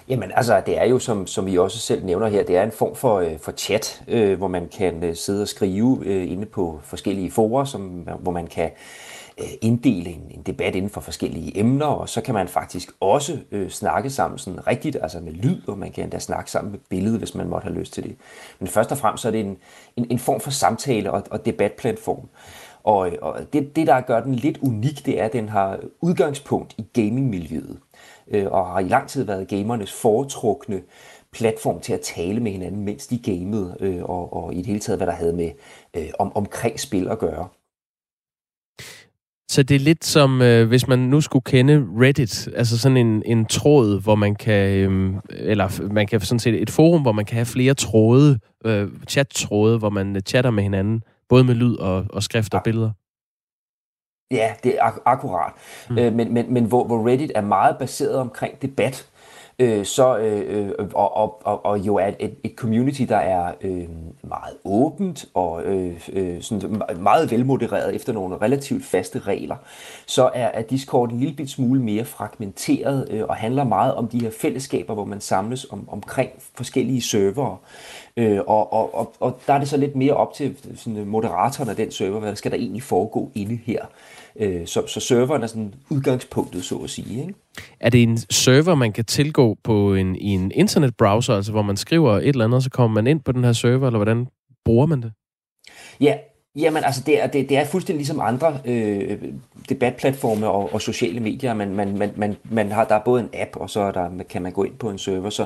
Jamen altså, det er jo, som, som vi også selv nævner her, det er en form for, øh, for chat, øh, hvor man kan øh, sidde og skrive øh, inde på forskellige forer, som, hvor man kan øh, Øh, inddele en, en debat inden for forskellige emner, og så kan man faktisk også øh, snakke sammen sådan rigtigt, altså med lyd, og man kan endda snakke sammen med billede, hvis man måtte have lyst til det. Men først og fremmest så er det en, en, en form for samtale og, og debatplatform. Og, og det, det, der gør den lidt unik, det er, at den har udgangspunkt i gamingmiljøet øh, og har i lang tid været gamernes foretrukne platform til at tale med hinanden, mens de gamede, øh, og, og i det hele taget, hvad der havde med øh, om, omkring spil at gøre. Så det er lidt som, øh, hvis man nu skulle kende Reddit, altså sådan en, en tråd, hvor man kan, øh, eller man kan sådan set et forum, hvor man kan have flere tråde, øh, chat-tråde, hvor man chatter med hinanden, både med lyd og, og skrift og billeder. Ja, det er ak- akkurat. Mm. Øh, men men, men hvor, hvor Reddit er meget baseret omkring debat, øh, så, øh, øh, og, og, og, og jo er et, et community, der er øh, meget åbent og øh, øh, sådan meget velmodereret efter nogle relativt faste regler, så er, er Discord en lille bit smule mere fragmenteret øh, og handler meget om de her fællesskaber, hvor man samles om, omkring forskellige servere. Øh, og, og, og, og der er det så lidt mere op til sådan, moderatoren af den server, hvad skal der egentlig foregå inde her. Øh, så, så serveren er sådan udgangspunktet, så at sige. Ikke? Er det en server, man kan tilgå på en, i en internetbrowser, altså hvor man skriver et eller andet, så kommer man ind på den her server, eller hvordan bruger man det? Ja, Jamen altså, det er, det, det er fuldstændig ligesom andre øh, debatplatforme og, og sociale medier. Man, man, man, man, man har, der er både en app, og så er der, kan man gå ind på en server. Så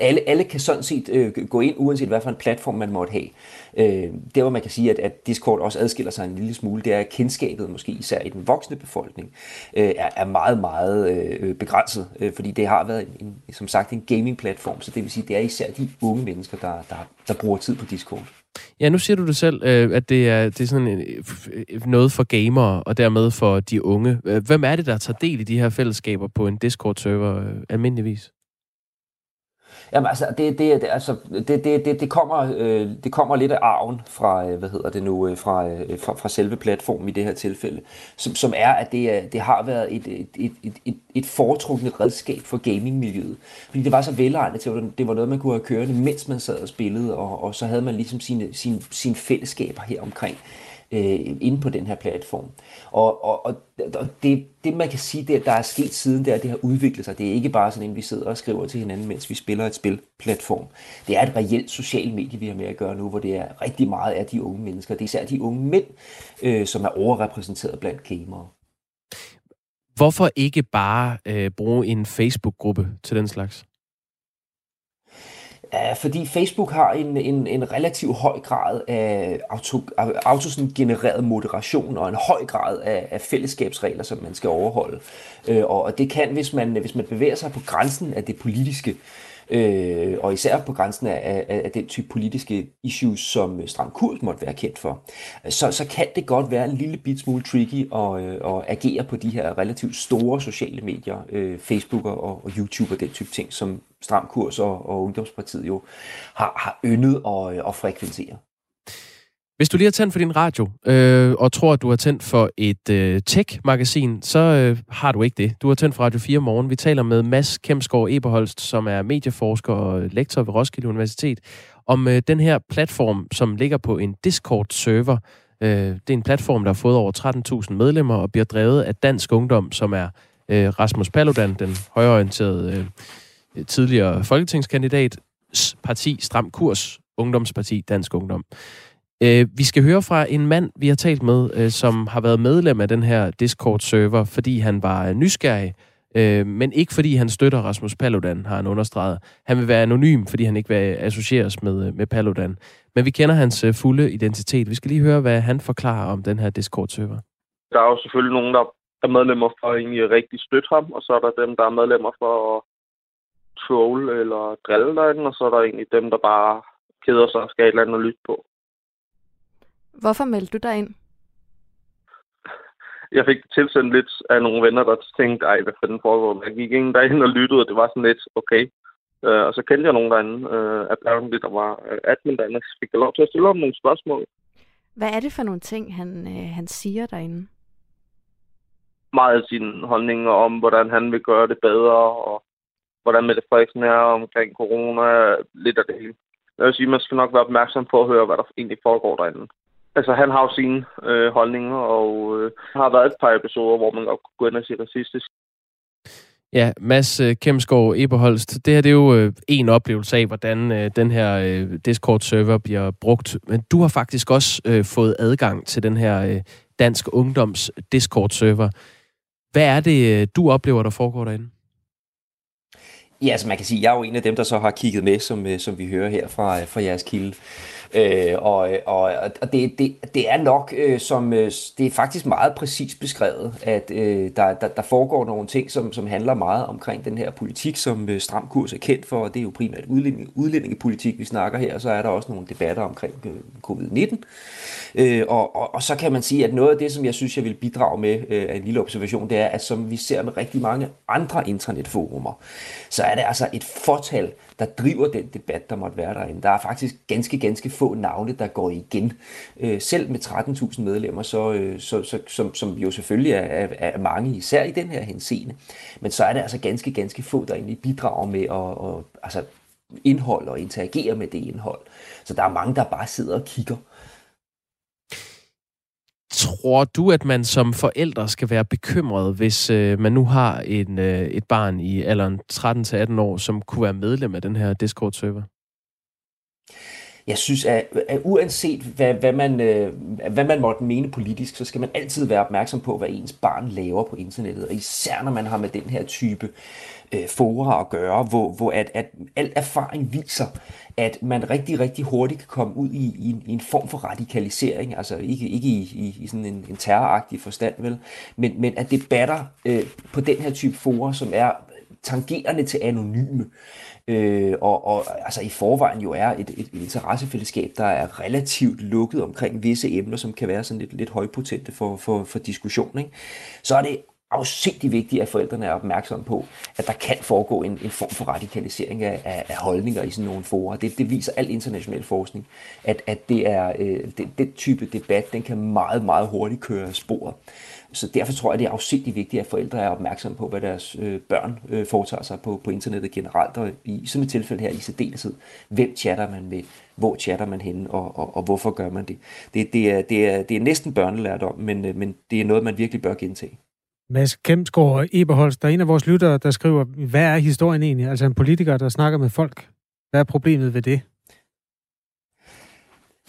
alle, alle kan sådan set øh, gå ind, uanset hvad for en platform man måtte have. Øh, det hvor man kan sige, at, at Discord også adskiller sig en lille smule, det er, at kendskabet, måske især i den voksne befolkning, øh, er, er meget, meget øh, begrænset. Øh, fordi det har været, en, som sagt, en gaming-platform, så det vil sige, det er især de unge mennesker, der, der, der bruger tid på Discord. Ja, nu siger du det selv, øh, at det er, det er sådan en, øh, øh, noget for gamere, og dermed for de unge. Hvem er det, der tager del i de her fællesskaber på en Discord-server almindeligvis? Jamen altså, det, det, det, altså, det, det, det, det, kommer, øh, det kommer lidt af arven fra, øh, hvad hedder det nu, øh, fra, øh, fra, fra selve platformen i det her tilfælde, som, som er, at det, det har været et, et, et, et, et foretrukket redskab for gamingmiljøet. Fordi det var så velegnet til, at det var noget, man kunne have kørende, mens man sad og spillede, og, og så havde man ligesom sine, sine, sine fællesskaber her omkring øh, Øh, inde på den her platform. Og, og, og det, det, man kan sige, det, der er sket siden, det er, at det har udviklet sig. Det er ikke bare sådan, at vi sidder og skriver til hinanden, mens vi spiller et spilplatform. Det er et reelt socialt medie, vi har med at gøre nu, hvor det er rigtig meget af de unge mennesker. Det er især de unge mænd, øh, som er overrepræsenteret blandt gamere. Hvorfor ikke bare øh, bruge en Facebook-gruppe til den slags? Fordi Facebook har en, en, en relativt høj grad af auto, auto genereret moderation og en høj grad af, af fællesskabsregler, som man skal overholde. Øh, og det kan, hvis man, hvis man bevæger sig på grænsen af det politiske, øh, og især på grænsen af, af, af den type politiske issues, som øh, Stram Kurs måtte være kendt for, så, så kan det godt være en lille bit smule tricky at, øh, at agere på de her relativt store sociale medier, øh, Facebook og, og YouTube og den type ting, som Stram Kurs og, og Ungdomspartiet jo har, har yndet og, og øh, frekventere. Hvis du lige har tændt for din radio, øh, og tror, at du har tændt for et øh, tech-magasin, så øh, har du ikke det. Du har tændt for Radio 4 morgen. Vi taler med Mads Kemsgaard Eberholst, som er medieforsker og lektor ved Roskilde Universitet, om øh, den her platform, som ligger på en Discord-server. Øh, det er en platform, der har fået over 13.000 medlemmer og bliver drevet af Dansk Ungdom, som er øh, Rasmus Paludan, den højorienterede øh, tidligere folketingskandidat, parti Stram Kurs, Ungdomsparti Dansk Ungdom. Øh, vi skal høre fra en mand, vi har talt med, øh, som har været medlem af den her Discord-server, fordi han var øh, nysgerrig, øh, men ikke fordi han støtter Rasmus Paludan, har han understreget. Han vil være anonym, fordi han ikke vil øh, associeres med, øh, med Paludan. Men vi kender hans fulde identitet. Vi skal lige høre, hvad han forklarer om den her Discord-server. Der er jo selvfølgelig nogen, der er medlemmer for at egentlig rigtig støtte ham, og så er der dem, der er medlemmer for at troll eller drille derinde, og så er der egentlig dem, der bare keder sig og skal et eller andet at lytte på. Hvorfor meldte du dig ind? Jeg fik tilsendt lidt af nogle venner, der tænkte, ej, hvad fanden foregår Jeg gik ind derinde og lyttede, og det var sådan lidt, okay. Uh, og så kendte jeg nogen derinde, uh, apparently, der var uh, admin derinde, så fik jeg lov til at stille om nogle spørgsmål. Hvad er det for nogle ting, han, uh, han siger derinde? Meget af sine holdninger om, hvordan han vil gøre det bedre, og hvordan Mette Frederiksen er omkring corona, lidt af det hele. Jeg vil sige, man skal nok være opmærksom på at høre, hvad der egentlig foregår derinde. Altså, han har jo sine øh, holdninger, og øh, har været et par episoder, hvor man godt kunne gå ind og sige racistisk. Ja, Mads øh, Kemsgaard Eberholst, det her det er jo øh, en oplevelse af, hvordan øh, den her øh, Discord-server bliver brugt. Men du har faktisk også øh, fået adgang til den her øh, Dansk Ungdoms Discord-server. Hvad er det, øh, du oplever, der foregår derinde? Ja, altså man kan sige, at jeg er jo en af dem, der så har kigget med, som, øh, som vi hører her fra, fra jeres kilde. Øh, og og, og det, det, det er nok, øh, som øh, det er faktisk meget præcist beskrevet, at øh, der, der, der foregår nogle ting, som, som handler meget omkring den her politik, som øh, Stram Kurs er kendt for, og det er jo primært udlænding, udlændingepolitik, vi snakker her, og så er der også nogle debatter omkring øh, covid-19. Øh, og, og, og så kan man sige, at noget af det, som jeg synes, jeg vil bidrage med øh, af en lille observation, det er, at som vi ser med rigtig mange andre internetforumer, så er det altså et fortal der driver den debat, der måtte være derinde. Der er faktisk ganske, ganske få navne, der går igen. Øh, selv med 13.000 medlemmer, så, øh, så, så, som, som jo selvfølgelig er, er, er mange, især i den her henseende. Men så er det altså ganske, ganske få, der egentlig bidrager med at, at altså indhold og interagere med det indhold. Så der er mange, der bare sidder og kigger. Tror du, at man som forældre skal være bekymret, hvis øh, man nu har en, øh, et barn i alderen 13-18 år, som kunne være medlem af den her Discord-server? Jeg synes, at, at uanset hvad, hvad, man, øh, hvad man måtte mene politisk, så skal man altid være opmærksom på, hvad ens barn laver på internettet. Og især når man har med den her type øh, fora at gøre, hvor, hvor at, at al erfaring viser, at man rigtig, rigtig hurtigt kan komme ud i, i, i en form for radikalisering, altså ikke, ikke i, i, i sådan en, en terroragtig forstand, vel, men, men at debatter øh, på den her type fora, som er tangerende til anonyme, øh, og, og altså i forvejen jo er et, et, et interessefællesskab, der er relativt lukket omkring visse emner, som kan være sådan lidt, lidt højpotente for, for, for diskussion, ikke? så er det afsindig vigtigt, at forældrene er opmærksomme på, at der kan foregå en, en form for radikalisering af, af, af holdninger i sådan nogle forer. Det, det viser al international forskning, at, at det er øh, det, den type debat, den kan meget, meget hurtigt køre sporet. Så derfor tror jeg, det er afsindig vigtigt, at forældre er opmærksomme på, hvad deres øh, børn øh, foretager sig på, på internettet generelt, og i sådan et tilfælde her i særdeleshed. Hvem chatter man med? Hvor chatter man henne? Og, og, og hvorfor gør man det? Det, det, er, det, er, det er næsten børnelærdom, men, øh, men det er noget, man virkelig bør gentage. Mads Kemsgaard Eberholst, der er en af vores lyttere, der skriver, hvad er historien egentlig? Altså en politiker, der snakker med folk. Hvad er problemet ved det?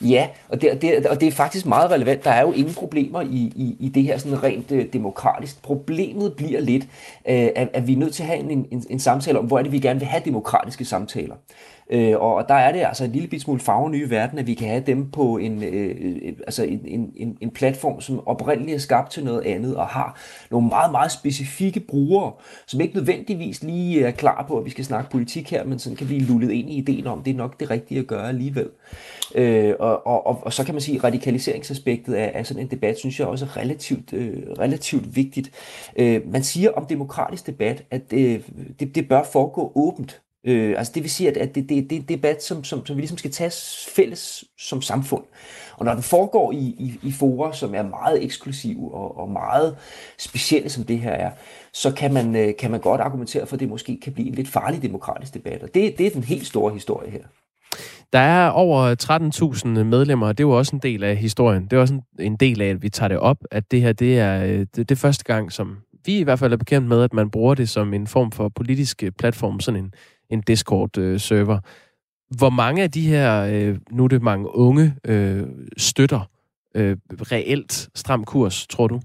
Ja, og det, det, og det er faktisk meget relevant. Der er jo ingen problemer i, i, i det her sådan rent øh, demokratisk. Problemet bliver lidt, øh, at, at vi er nødt til at have en, en, en samtale om, hvor er det, vi gerne vil have demokratiske samtaler. Øh, og der er det altså en lille bit smule farve nye verden, at vi kan have dem på en, øh, øh altså en, en, en platform, som oprindeligt er skabt til noget andet, og har nogle meget, meget specifikke brugere, som ikke nødvendigvis lige er klar på, at vi skal snakke politik her, men sådan kan blive lullet ind i ideen om, det er nok det rigtige at gøre alligevel. Øh, og, og, og, og så kan man sige, at radikaliseringsaspektet af, af sådan en debat, synes jeg også er relativt, øh, relativt vigtigt. Øh, man siger om demokratisk debat, at øh, det, det bør foregå åbent. Øh, altså det vil sige, at, at det, det, det er en debat, som, som, som vi ligesom skal tage fælles som samfund. Og når den foregår i, i, i forer, som er meget eksklusive og, og meget specielle, som det her er, så kan man, øh, kan man godt argumentere for, at det måske kan blive en lidt farlig demokratisk debat. Og det, det er den helt store historie her. Der er over 13.000 medlemmer, og det er jo også en del af historien. Det er også en, del af, at vi tager det op, at det her det er øh, det, det første gang, som vi i hvert fald er bekendt med, at man bruger det som en form for politisk platform, sådan en, en Discord-server. Øh, Hvor mange af de her, øh, nu er det mange unge, øh, støtter øh, reelt stram kurs, tror du?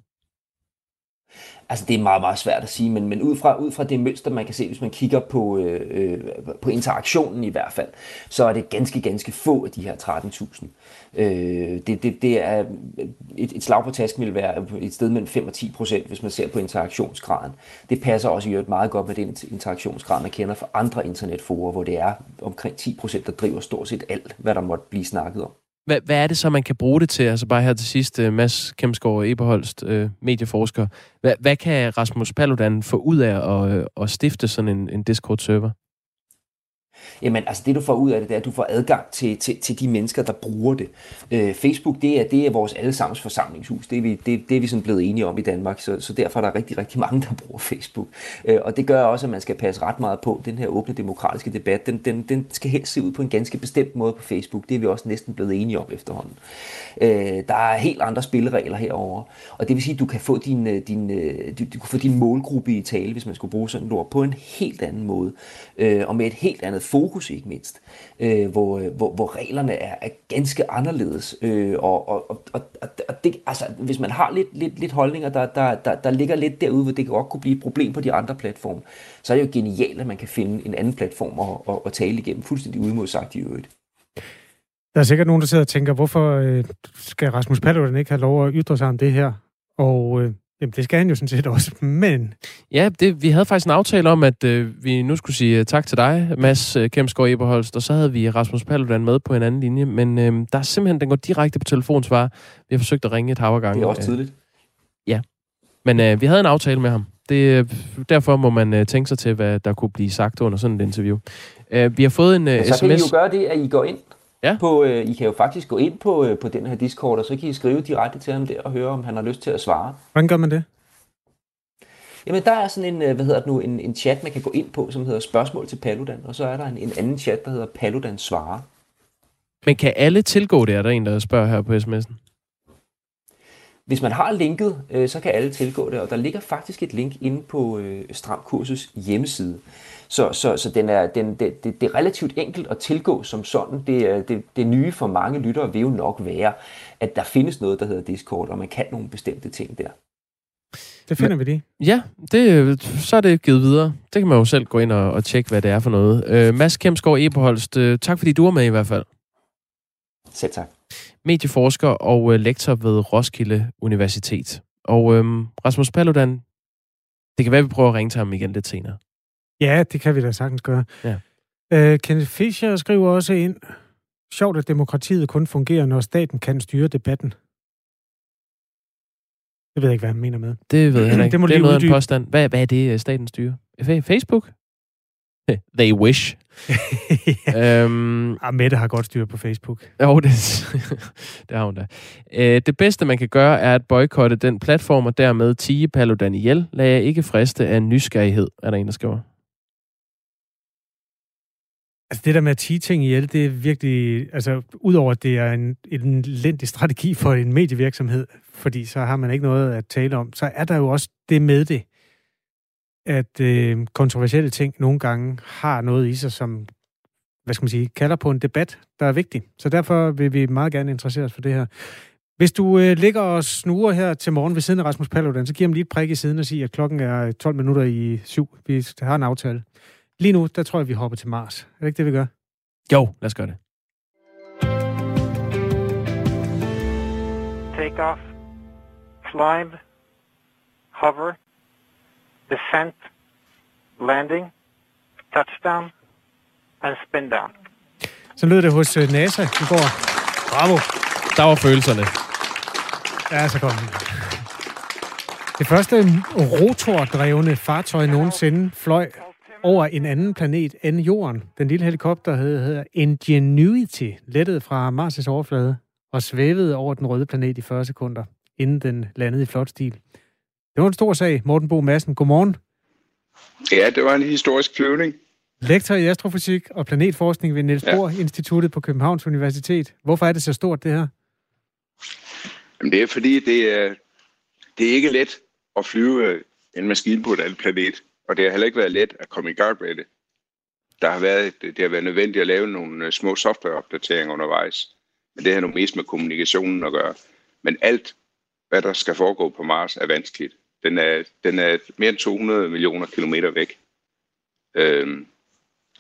Altså, det er meget, meget svært at sige, men, men ud, fra, ud fra det mønster, man kan se, hvis man kigger på, øh, øh på interaktionen i hvert fald, så er det ganske, ganske få af de her 13.000. Øh, det, det, det er øh, et, et slag på tasken vil være et sted mellem 5 og 10 procent, hvis man ser på interaktionsgraden. Det passer også i øvrigt meget godt med den interaktionsgrad, man kender fra andre internetforer, hvor det er omkring 10 procent, der driver stort set alt, hvad der måtte blive snakket om. Hvad, hvad er det så, man kan bruge det til? Altså bare her til sidst, øh, Mads Kemsgaard Eberholst, øh, medieforsker. Hvad, hvad kan Rasmus Paludan få ud af at, øh, at stifte sådan en, en Discord-server? Jamen, altså det du får ud af det, det er, at du får adgang til, til, til de mennesker, der bruger det. Øh, Facebook, det er, det er vores allesammens forsamlingshus. Det er vi, det, det er vi sådan blevet enige om i Danmark, så, så derfor er der rigtig, rigtig mange, der bruger Facebook. Øh, og det gør også, at man skal passe ret meget på. Den her åbne demokratiske debat, den, den, den skal helst se ud på en ganske bestemt måde på Facebook. Det er vi også næsten blevet enige om efterhånden. Øh, der er helt andre spilleregler herover, og det vil sige, at du kan få din, øh, din, øh, du, du kan få din målgruppe i tale, hvis man skulle bruge sådan et ord, på en helt anden måde, øh, og med et helt andet fokus ikke mindst, øh, hvor, øh, hvor, hvor reglerne er, er ganske anderledes, øh, og, og, og, og, og det, altså, hvis man har lidt, lidt, lidt holdninger, der, der, der, der ligger lidt derude, hvor det godt kunne blive et problem på de andre platforme, så er det jo genialt, at man kan finde en anden platform og, og, og tale igennem, fuldstændig uimodsagt i øvrigt. Der er sikkert nogen, der sidder og tænker, hvorfor øh, skal Rasmus Paludan ikke have lov at ytre sig om det her? Og øh, jamen, det skal han jo sådan set også, men... Ja, det, vi havde faktisk en aftale om, at øh, vi nu skulle sige øh, tak til dig, Mads øh, Kemsgaard Eberholst, og så havde vi Rasmus Paludan med på en anden linje, men øh, der er simpelthen, den går direkte på telefonsvar. Vi har forsøgt at ringe et hav gange. Det er også tidligt. Øh, ja, men øh, vi havde en aftale med ham. Det, derfor må man øh, tænke sig til, hvad der kunne blive sagt under sådan et interview. Øh, vi har fået en øh, ja, så sms... kan I jo gøre det, at I går ind Ja. På, øh, I kan jo faktisk gå ind på, øh, på den her Discord, og så kan I skrive direkte til ham der og høre, om han har lyst til at svare. Hvordan gør man det? Jamen, der er sådan en, øh, hvad hedder det nu, en, en chat, man kan gå ind på, som hedder spørgsmål til Paludan, og så er der en, en anden chat, der hedder Paludan svarer. Men kan alle tilgå det, er der en, der spørger her på sms'en? Hvis man har linket, øh, så kan alle tilgå det, og der ligger faktisk et link inde på øh, Stramkursus hjemmeside. Så, så, så den er, den, det, det, det er relativt enkelt at tilgå som sådan. Det, er, det, det nye for mange lyttere vil jo nok være, at der findes noget, der hedder Discord, og man kan nogle bestemte ting der. Det finder Men, vi det. Ja, det, så er det givet videre. Det kan man jo selv gå ind og, og tjekke, hvad det er for noget. Øh, Mads Kemsgaard Eberholst, øh, tak fordi du var med i hvert fald. Selv tak. Medieforsker og øh, lektor ved Roskilde Universitet. Og øh, Rasmus Paludan, det kan være, at vi prøver at ringe til ham igen lidt senere. Ja, det kan vi da sagtens gøre. Ja. Uh, Kenneth Fischer skriver også ind, sjovt, at demokratiet kun fungerer, når staten kan styre debatten. Det ved jeg ikke, hvad han mener med. Det ved jeg ikke. det må det er noget uddybe. en påstand. Hvad, hvad er det, øh, staten styrer? Facebook? They wish. ja. øhm, ah, Mette har godt styr på Facebook. Jo, det, det har hun da. Øh, det bedste, man kan gøre, er at boykotte den platform, og dermed tige Paludan ihjel. Lad jeg ikke friste af nysgerrighed, er der en, der skriver. Altså det der med at tige ting ihjel, det er virkelig, altså udover at det er en, en lendig strategi for en medievirksomhed, fordi så har man ikke noget at tale om, så er der jo også det med det, at øh, kontroversielle ting nogle gange har noget i sig, som, hvad skal man sige, kalder på en debat, der er vigtig. Så derfor vil vi meget gerne interessere os for det her. Hvis du øh, ligger og snuger her til morgen ved siden af Rasmus Paludan, så giv ham lige et prik i siden og sig, at klokken er 12 minutter i syv. Vi har en aftale. Lige nu, der tror jeg, vi hopper til Mars. Er det ikke det, vi gør? Jo, lad os gøre det. Take off. Climb. Hover. Descent. Landing. Touchdown. And spin down. Så lød det hos øh, NASA i går. Bravo. Der var følelserne. Ja, så kom den. Det første rotordrevne fartøj nogensinde fløj over en anden planet end Jorden. Den lille helikopter hedder Ingenuity, lettet fra Mars' overflade og svævede over den røde planet i 40 sekunder, inden den landede i flot stil. Det var en stor sag. Morten Bo Madsen, godmorgen. Ja, det var en historisk flyvning. Lektor i astrofysik og planetforskning ved Niels Bohr ja. Instituttet på Københavns Universitet. Hvorfor er det så stort, det her? Jamen, det er fordi, det er, det er ikke let at flyve en maskine på et andet planet, og det har heller ikke været let at komme i gang med det. Der har været, det har været nødvendigt at lave nogle små softwareopdateringer undervejs, men det har nu mest med kommunikationen at gøre. Men alt, hvad der skal foregå på Mars, er vanskeligt. Den er, den er mere end 200 millioner kilometer væk, øhm,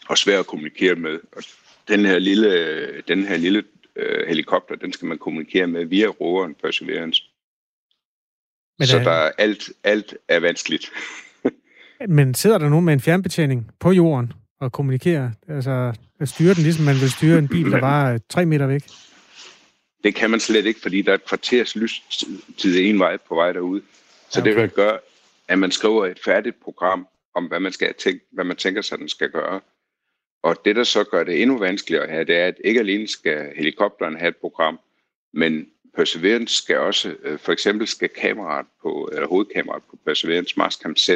og svær at kommunikere med. Og den her lille, den her lille øh, helikopter, den skal man kommunikere med via roveren Perseverance. Men så der er alt, alt er vanskeligt. Men sidder der nogen med en fjernbetjening på jorden og kommunikerer? Altså at styre den, ligesom man vil styre en bil, der var tre meter væk? Det kan man slet ikke, fordi der er et kvarters lystid en vej på vej derude. Så okay. det vil gøre, at man skriver et færdigt program om, hvad man, skal tænke, hvad man tænker sig, den skal gøre. Og det, der så gør det endnu vanskeligere her, det er, at ikke alene skal helikopteren have et program, men Perseverance skal også, øh, for eksempel skal kameraet på, eller hovedkameraet på Perseverance Marscam Z,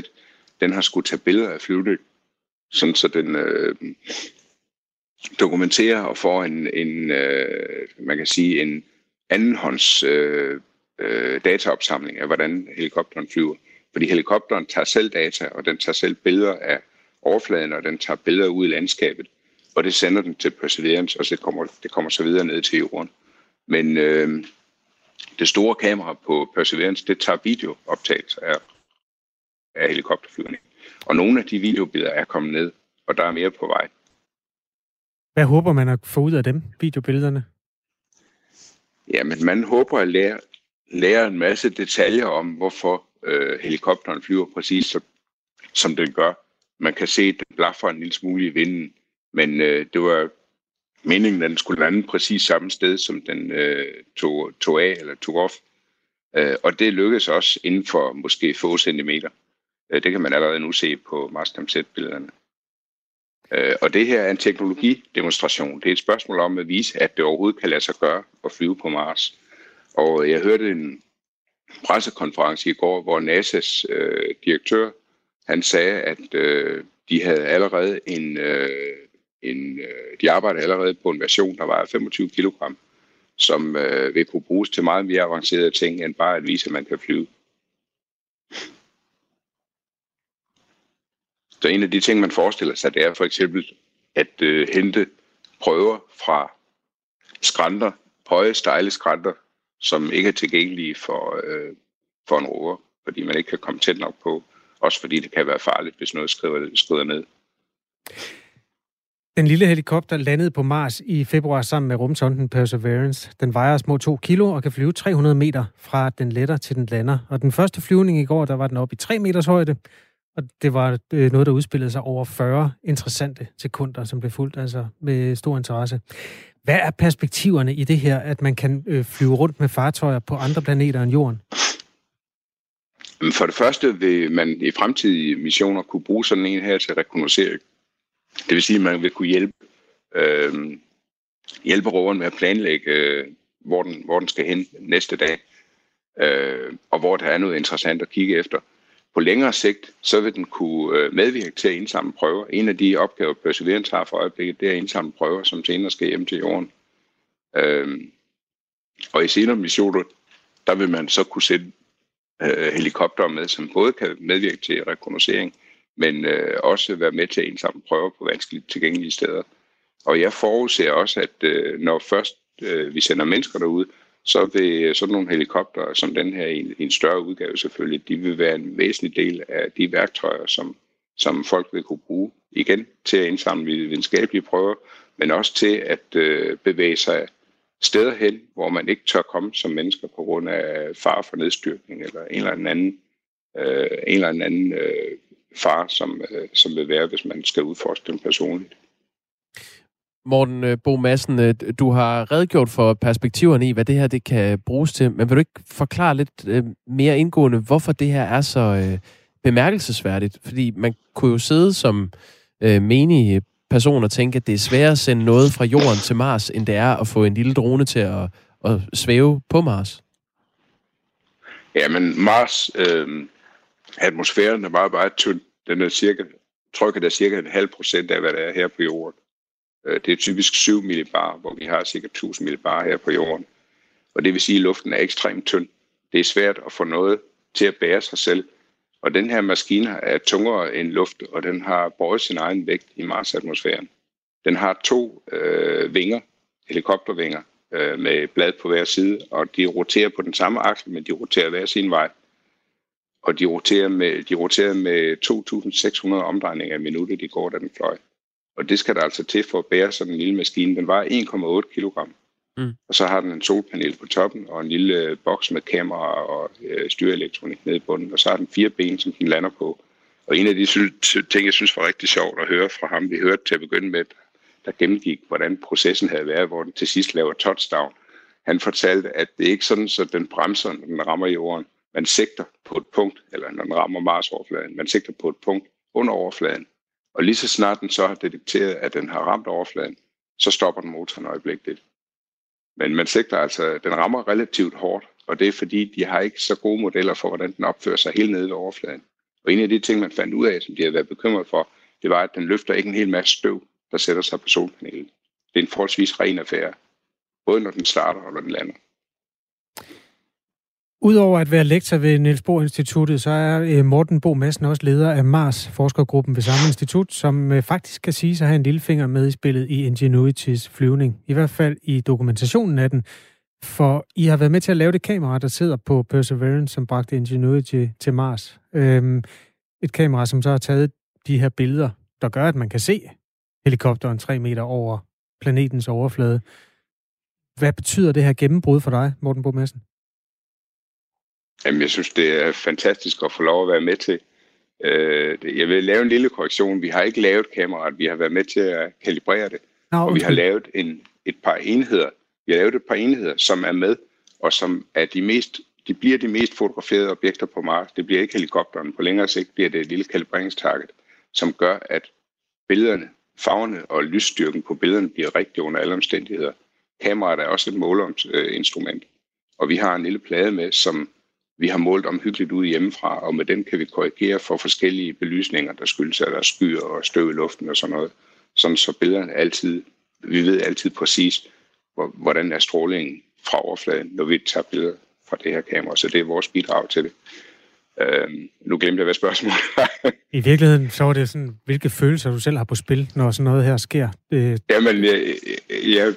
den har skulle tage billeder af flyvning, sådan så den øh, dokumenterer og får en, en øh, man kan sige, en andenhånds øh, øh, dataopsamling af, hvordan helikopteren flyver. Fordi helikopteren tager selv data, og den tager selv billeder af overfladen, og den tager billeder ud i landskabet, og det sender den til Perseverance, og så kommer, det kommer så videre ned til jorden. Men øh, det store kamera på Perseverance, det tager videooptagelser af, af helikopterflyvning. Og nogle af de videobilleder er kommet ned, og der er mere på vej. Hvad håber man at få ud af dem, videobillederne? Jamen, man håber at lære, lære en masse detaljer om, hvorfor øh, helikopteren flyver præcis som, som den gør. Man kan se, at den blaffer en lille smule i vinden, men øh, det var meningen, at den skulle lande præcis samme sted, som den øh, tog, tog af eller tog off. Øh, og det lykkedes også inden for måske få centimeter. Øh, det kan man allerede nu se på Marstam billederne øh, og det her er en teknologidemonstration. Det er et spørgsmål om at vise, at det overhovedet kan lade sig gøre at flyve på Mars. Og jeg hørte en pressekonference i går, hvor NASA's øh, direktør han sagde, at øh, de havde allerede en, øh, en øh, de arbejder allerede på en version, der var 25 kg, som øh, vil kunne bruges til meget mere avancerede ting, end bare at vise, at man kan flyve. Så en af de ting, man forestiller sig, det er for eksempel at øh, hente prøver fra skrænter, høje, stejle skrænter, som ikke er tilgængelige for, øh, for en rover, fordi man ikke kan komme tæt nok på. Også fordi det kan være farligt, hvis noget skrider, skrider ned. Den lille helikopter landede på Mars i februar sammen med rumsonden Perseverance. Den vejer små 2 kilo og kan flyve 300 meter fra den letter til den lander. Og den første flyvning i går, der var den oppe i 3 meters højde, og det var øh, noget, der udspillede sig over 40 interessante sekunder, som blev fuldt altså med stor interesse. Hvad er perspektiverne i det her, at man kan øh, flyve rundt med fartøjer på andre planeter end Jorden? For det første vil man i fremtidige missioner kunne bruge sådan en her til rekognoscering. Det vil sige, at man vil kunne hjælpe, øh, hjælpe roveren med at planlægge, øh, hvor, den, hvor den skal hen næste dag, øh, og hvor der er noget interessant at kigge efter. På længere sigt, så vil den kunne øh, medvirke til at indsamle prøver. En af de opgaver, Perseverance har for øjeblikket, det er at indsamle prøver, som senere skal hjem til jorden. Øhm, og i senere missioner, der vil man så kunne sætte øh, helikopter med, som både kan medvirke til rekognoscering, men øh, også være med til at indsamle prøver på vanskeligt tilgængelige steder. Og jeg forudser også, at øh, når først øh, vi sender mennesker derud, så vil øh, sådan nogle helikoptere som den her i en større udgave selvfølgelig, de vil være en væsentlig del af de værktøjer, som, som folk vil kunne bruge igen til at indsamle videnskabelige prøver, men også til at øh, bevæge sig steder hen, hvor man ikke tør komme som mennesker på grund af far for nedstyrkning eller en eller anden, øh, en eller anden øh, far, som, øh, som vil være, hvis man skal udforske dem personligt. Morten øh, Bo Madsen, øh, du har redegjort for perspektiverne i, hvad det her det kan bruges til, men vil du ikke forklare lidt øh, mere indgående, hvorfor det her er så bemærkelsesværdigt? Fordi man kunne jo sidde som menige person og tænke, at det er sværere at sende noget fra jorden til Mars, end det er at få en lille drone til at, at svæve på Mars. Ja, men Mars, øh, atmosfæren er meget, meget tynd. Den er cirka, trykket er cirka en halv procent af, hvad det er her på jorden. Øh, det er typisk 7 millibar, hvor vi har cirka 1000 millibar her på jorden. Og det vil sige, at luften er ekstremt tynd. Det er svært at få noget til at bære sig selv. Og den her maskine er tungere end luft, og den har båret sin egen vægt i Mars-atmosfæren. Den har to øh, vinger, helikoptervinger, øh, med blad på hver side, og de roterer på den samme aksel, men de roterer hver sin vej. Og de roterer med, de roterer med 2.600 omdrejninger i minuttet, de går, da den fløj. Og det skal der altså til for at bære sådan en lille maskine. Den vejer 1,8 kg. Mm. Og så har den en solpanel på toppen og en lille øh, boks med kamera og øh, styreelektronik nede i bunden. Og så har den fire ben, som den lander på. Og en af de ting, jeg synes var rigtig sjovt at høre fra ham, vi hørte til at begynde med, der gennemgik, hvordan processen havde været, hvor den til sidst laver touchdown. Han fortalte, at det er ikke sådan, så den bremser, når den rammer jorden. Man sigter på et punkt, eller når den rammer Mars-overfladen, man sigter på et punkt under overfladen, og lige så snart den så har detekteret, at den har ramt overfladen, så stopper den motoren øjeblikkeligt. Men man sigter altså, den rammer relativt hårdt, og det er fordi, de har ikke så gode modeller for, hvordan den opfører sig helt nede ved overfladen. Og en af de ting, man fandt ud af, som de havde været bekymret for, det var, at den løfter ikke en hel masse støv, der sætter sig på solpanelet. Det er en forholdsvis ren affære, både når den starter og når den lander. Udover at være lektor ved Niels Bohr Instituttet, så er øh, Morten Bo Madsen også leder af Mars forskergruppen ved samme institut, som øh, faktisk kan sige sig have en lille finger med i spillet i Ingenuitys flyvning. I hvert fald i dokumentationen af den. For I har været med til at lave det kamera, der sidder på Perseverance, som bragte Ingenuity til Mars. Øhm, et kamera, som så har taget de her billeder, der gør, at man kan se helikopteren tre meter over planetens overflade. Hvad betyder det her gennembrud for dig, Morten Bo Madsen? Jamen, jeg synes, det er fantastisk at få lov at være med til. Øh, jeg vil lave en lille korrektion. Vi har ikke lavet kameraet, vi har været med til at kalibrere det. Nå, og vi har lavet en, et par enheder. Vi har lavet et par enheder, som er med, og som er de mest de bliver de mest fotograferede objekter på Mars. Det bliver ikke helikopteren. På længere sigt bliver det et lille kalibreringstarget, som gør, at billederne, farverne og lysstyrken på billederne bliver rigtig under alle omstændigheder. Kameraet er også et måleinstrument, og vi har en lille plade med, som vi har målt omhyggeligt ud hjemmefra, og med den kan vi korrigere for forskellige belysninger, der skyldes, at der er skyer og støv i luften og sådan noget. Sådan så billederne altid, vi ved altid præcis, hvordan er strålingen fra overfladen, når vi tager billeder fra det her kamera. Så det er vores bidrag til det. Øhm, nu glemte jeg, hvad spørgsmålet var. I virkeligheden, så var det sådan, hvilke følelser du selv har på spil, når sådan noget her sker? Det... Jamen, jeg, jeg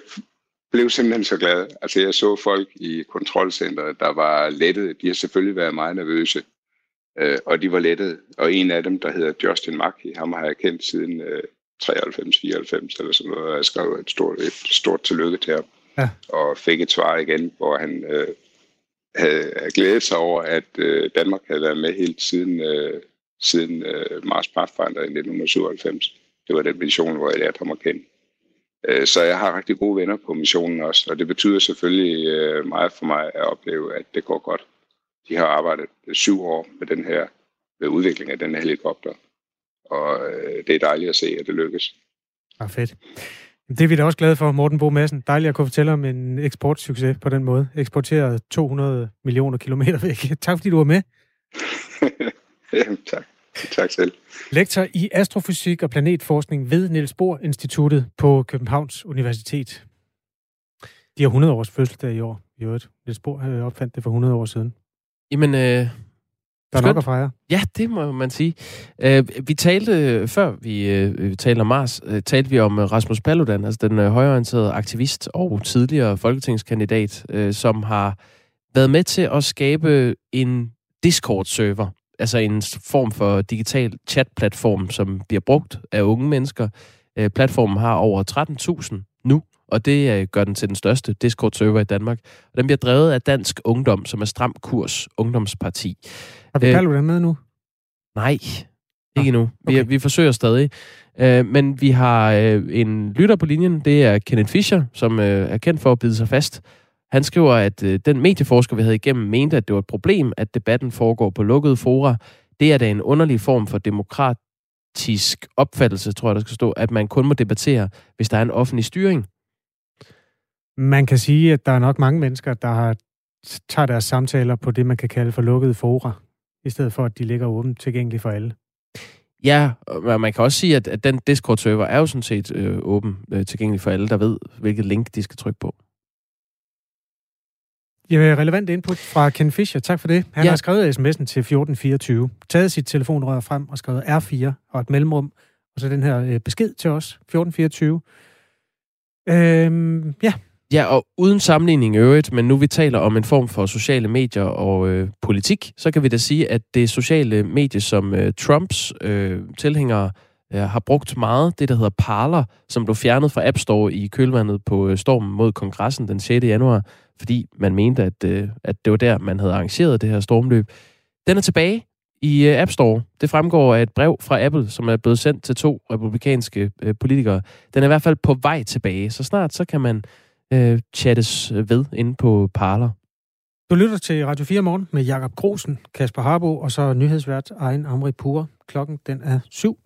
blev simpelthen så glad. Altså, jeg så folk i kontrolcenteret, der var lettet. De har selvfølgelig været meget nervøse, øh, og de var lettet. Og en af dem, der hedder Justin Mackey, ham har jeg kendt siden øh, 93-94 eller sådan noget, og jeg skrev et stort, et stort tillykke til ham. Ja. Og fik et svar igen, hvor han øh, havde glædet sig over, at øh, Danmark havde været med helt siden, øh, siden øh, Mars Pathfinder i 1997. Det var den mission, hvor jeg lærte ham at kende. Øh, så jeg har rigtig gode venner på missionen også, og det betyder selvfølgelig øh, meget for mig at opleve, at det går godt. De har arbejdet syv år med den her med udvikling af den her helikopter, og øh, det er dejligt at se, at det lykkes. Ja, fedt. Det er vi da også glade for, Morten Bo Madsen. Dejligt at kunne fortælle om en eksportsucces på den måde. Eksporteret 200 millioner kilometer væk. Tak fordi du var med. Jamen, tak. Tak selv. Lektor i astrofysik og planetforskning ved Niels Bohr Instituttet på Københavns Universitet. De har 100 års fødselsdag i år. I øvrigt. Niels Bohr opfandt det for 100 år siden. Jamen, øh, der er nok at fejre. Ja, det må man sige. Uh, vi talte, før vi uh, talte om Mars, uh, talte vi om uh, Rasmus Paludan, altså den uh, højorienterede aktivist og tidligere folketingskandidat, uh, som har været med til at skabe en Discord-server, altså en form for digital chat-platform, som bliver brugt af unge mennesker. Uh, platformen har over 13.000 nu, og det uh, gør den til den største Discord-server i Danmark. Og den bliver drevet af Dansk Ungdom, som er Stram Kurs Ungdomsparti. Har vi Paludan med nu? Nej, ikke nu. Vi, okay. vi forsøger stadig. Uh, men vi har uh, en lytter på linjen, det er Kenneth Fischer, som uh, er kendt for at bide sig fast. Han skriver, at uh, den medieforsker, vi havde igennem, mente, at det var et problem, at debatten foregår på lukkede fora. Det er da en underlig form for demokratisk opfattelse, tror jeg, der skal stå, at man kun må debattere, hvis der er en offentlig styring. Man kan sige, at der er nok mange mennesker, der har tager deres samtaler på det, man kan kalde for lukkede fora i stedet for at de ligger åbent tilgængelige for alle. Ja, og man kan også sige, at, at den Discord-server er jo sådan set øh, åben øh, tilgængelig for alle, der ved, hvilket link de skal trykke på. Ja, relevant input fra Ken Fischer. Tak for det. Han ja. har skrevet sms'en til 1424, taget sit telefonrør frem og skrevet R4 og et mellemrum, og så den her øh, besked til os, 1424. Øhm, ja, Ja, og uden sammenligning i øvrigt, men nu vi taler om en form for sociale medier og øh, politik, så kan vi da sige, at det sociale medie, som øh, Trumps øh, tilhængere øh, Øh, har brugt meget, det der hedder Parler, som blev fjernet fra App Store i kølvandet på øh, stormen mod kongressen den 6. januar, fordi man mente, at, øh, at det var der, man havde arrangeret det her stormløb. Den er tilbage i øh, App Store. Det fremgår af et brev fra Apple, som er blevet sendt til to republikanske øh, politikere. Den er i hvert fald på vej tilbage, så snart så kan man øh, chattes øh, ved inde på Parler. Du lytter til Radio 4 morgen med Jakob Grosen, Kasper Harbo og så nyhedsvært egen Amri Pure. Klokken den er 7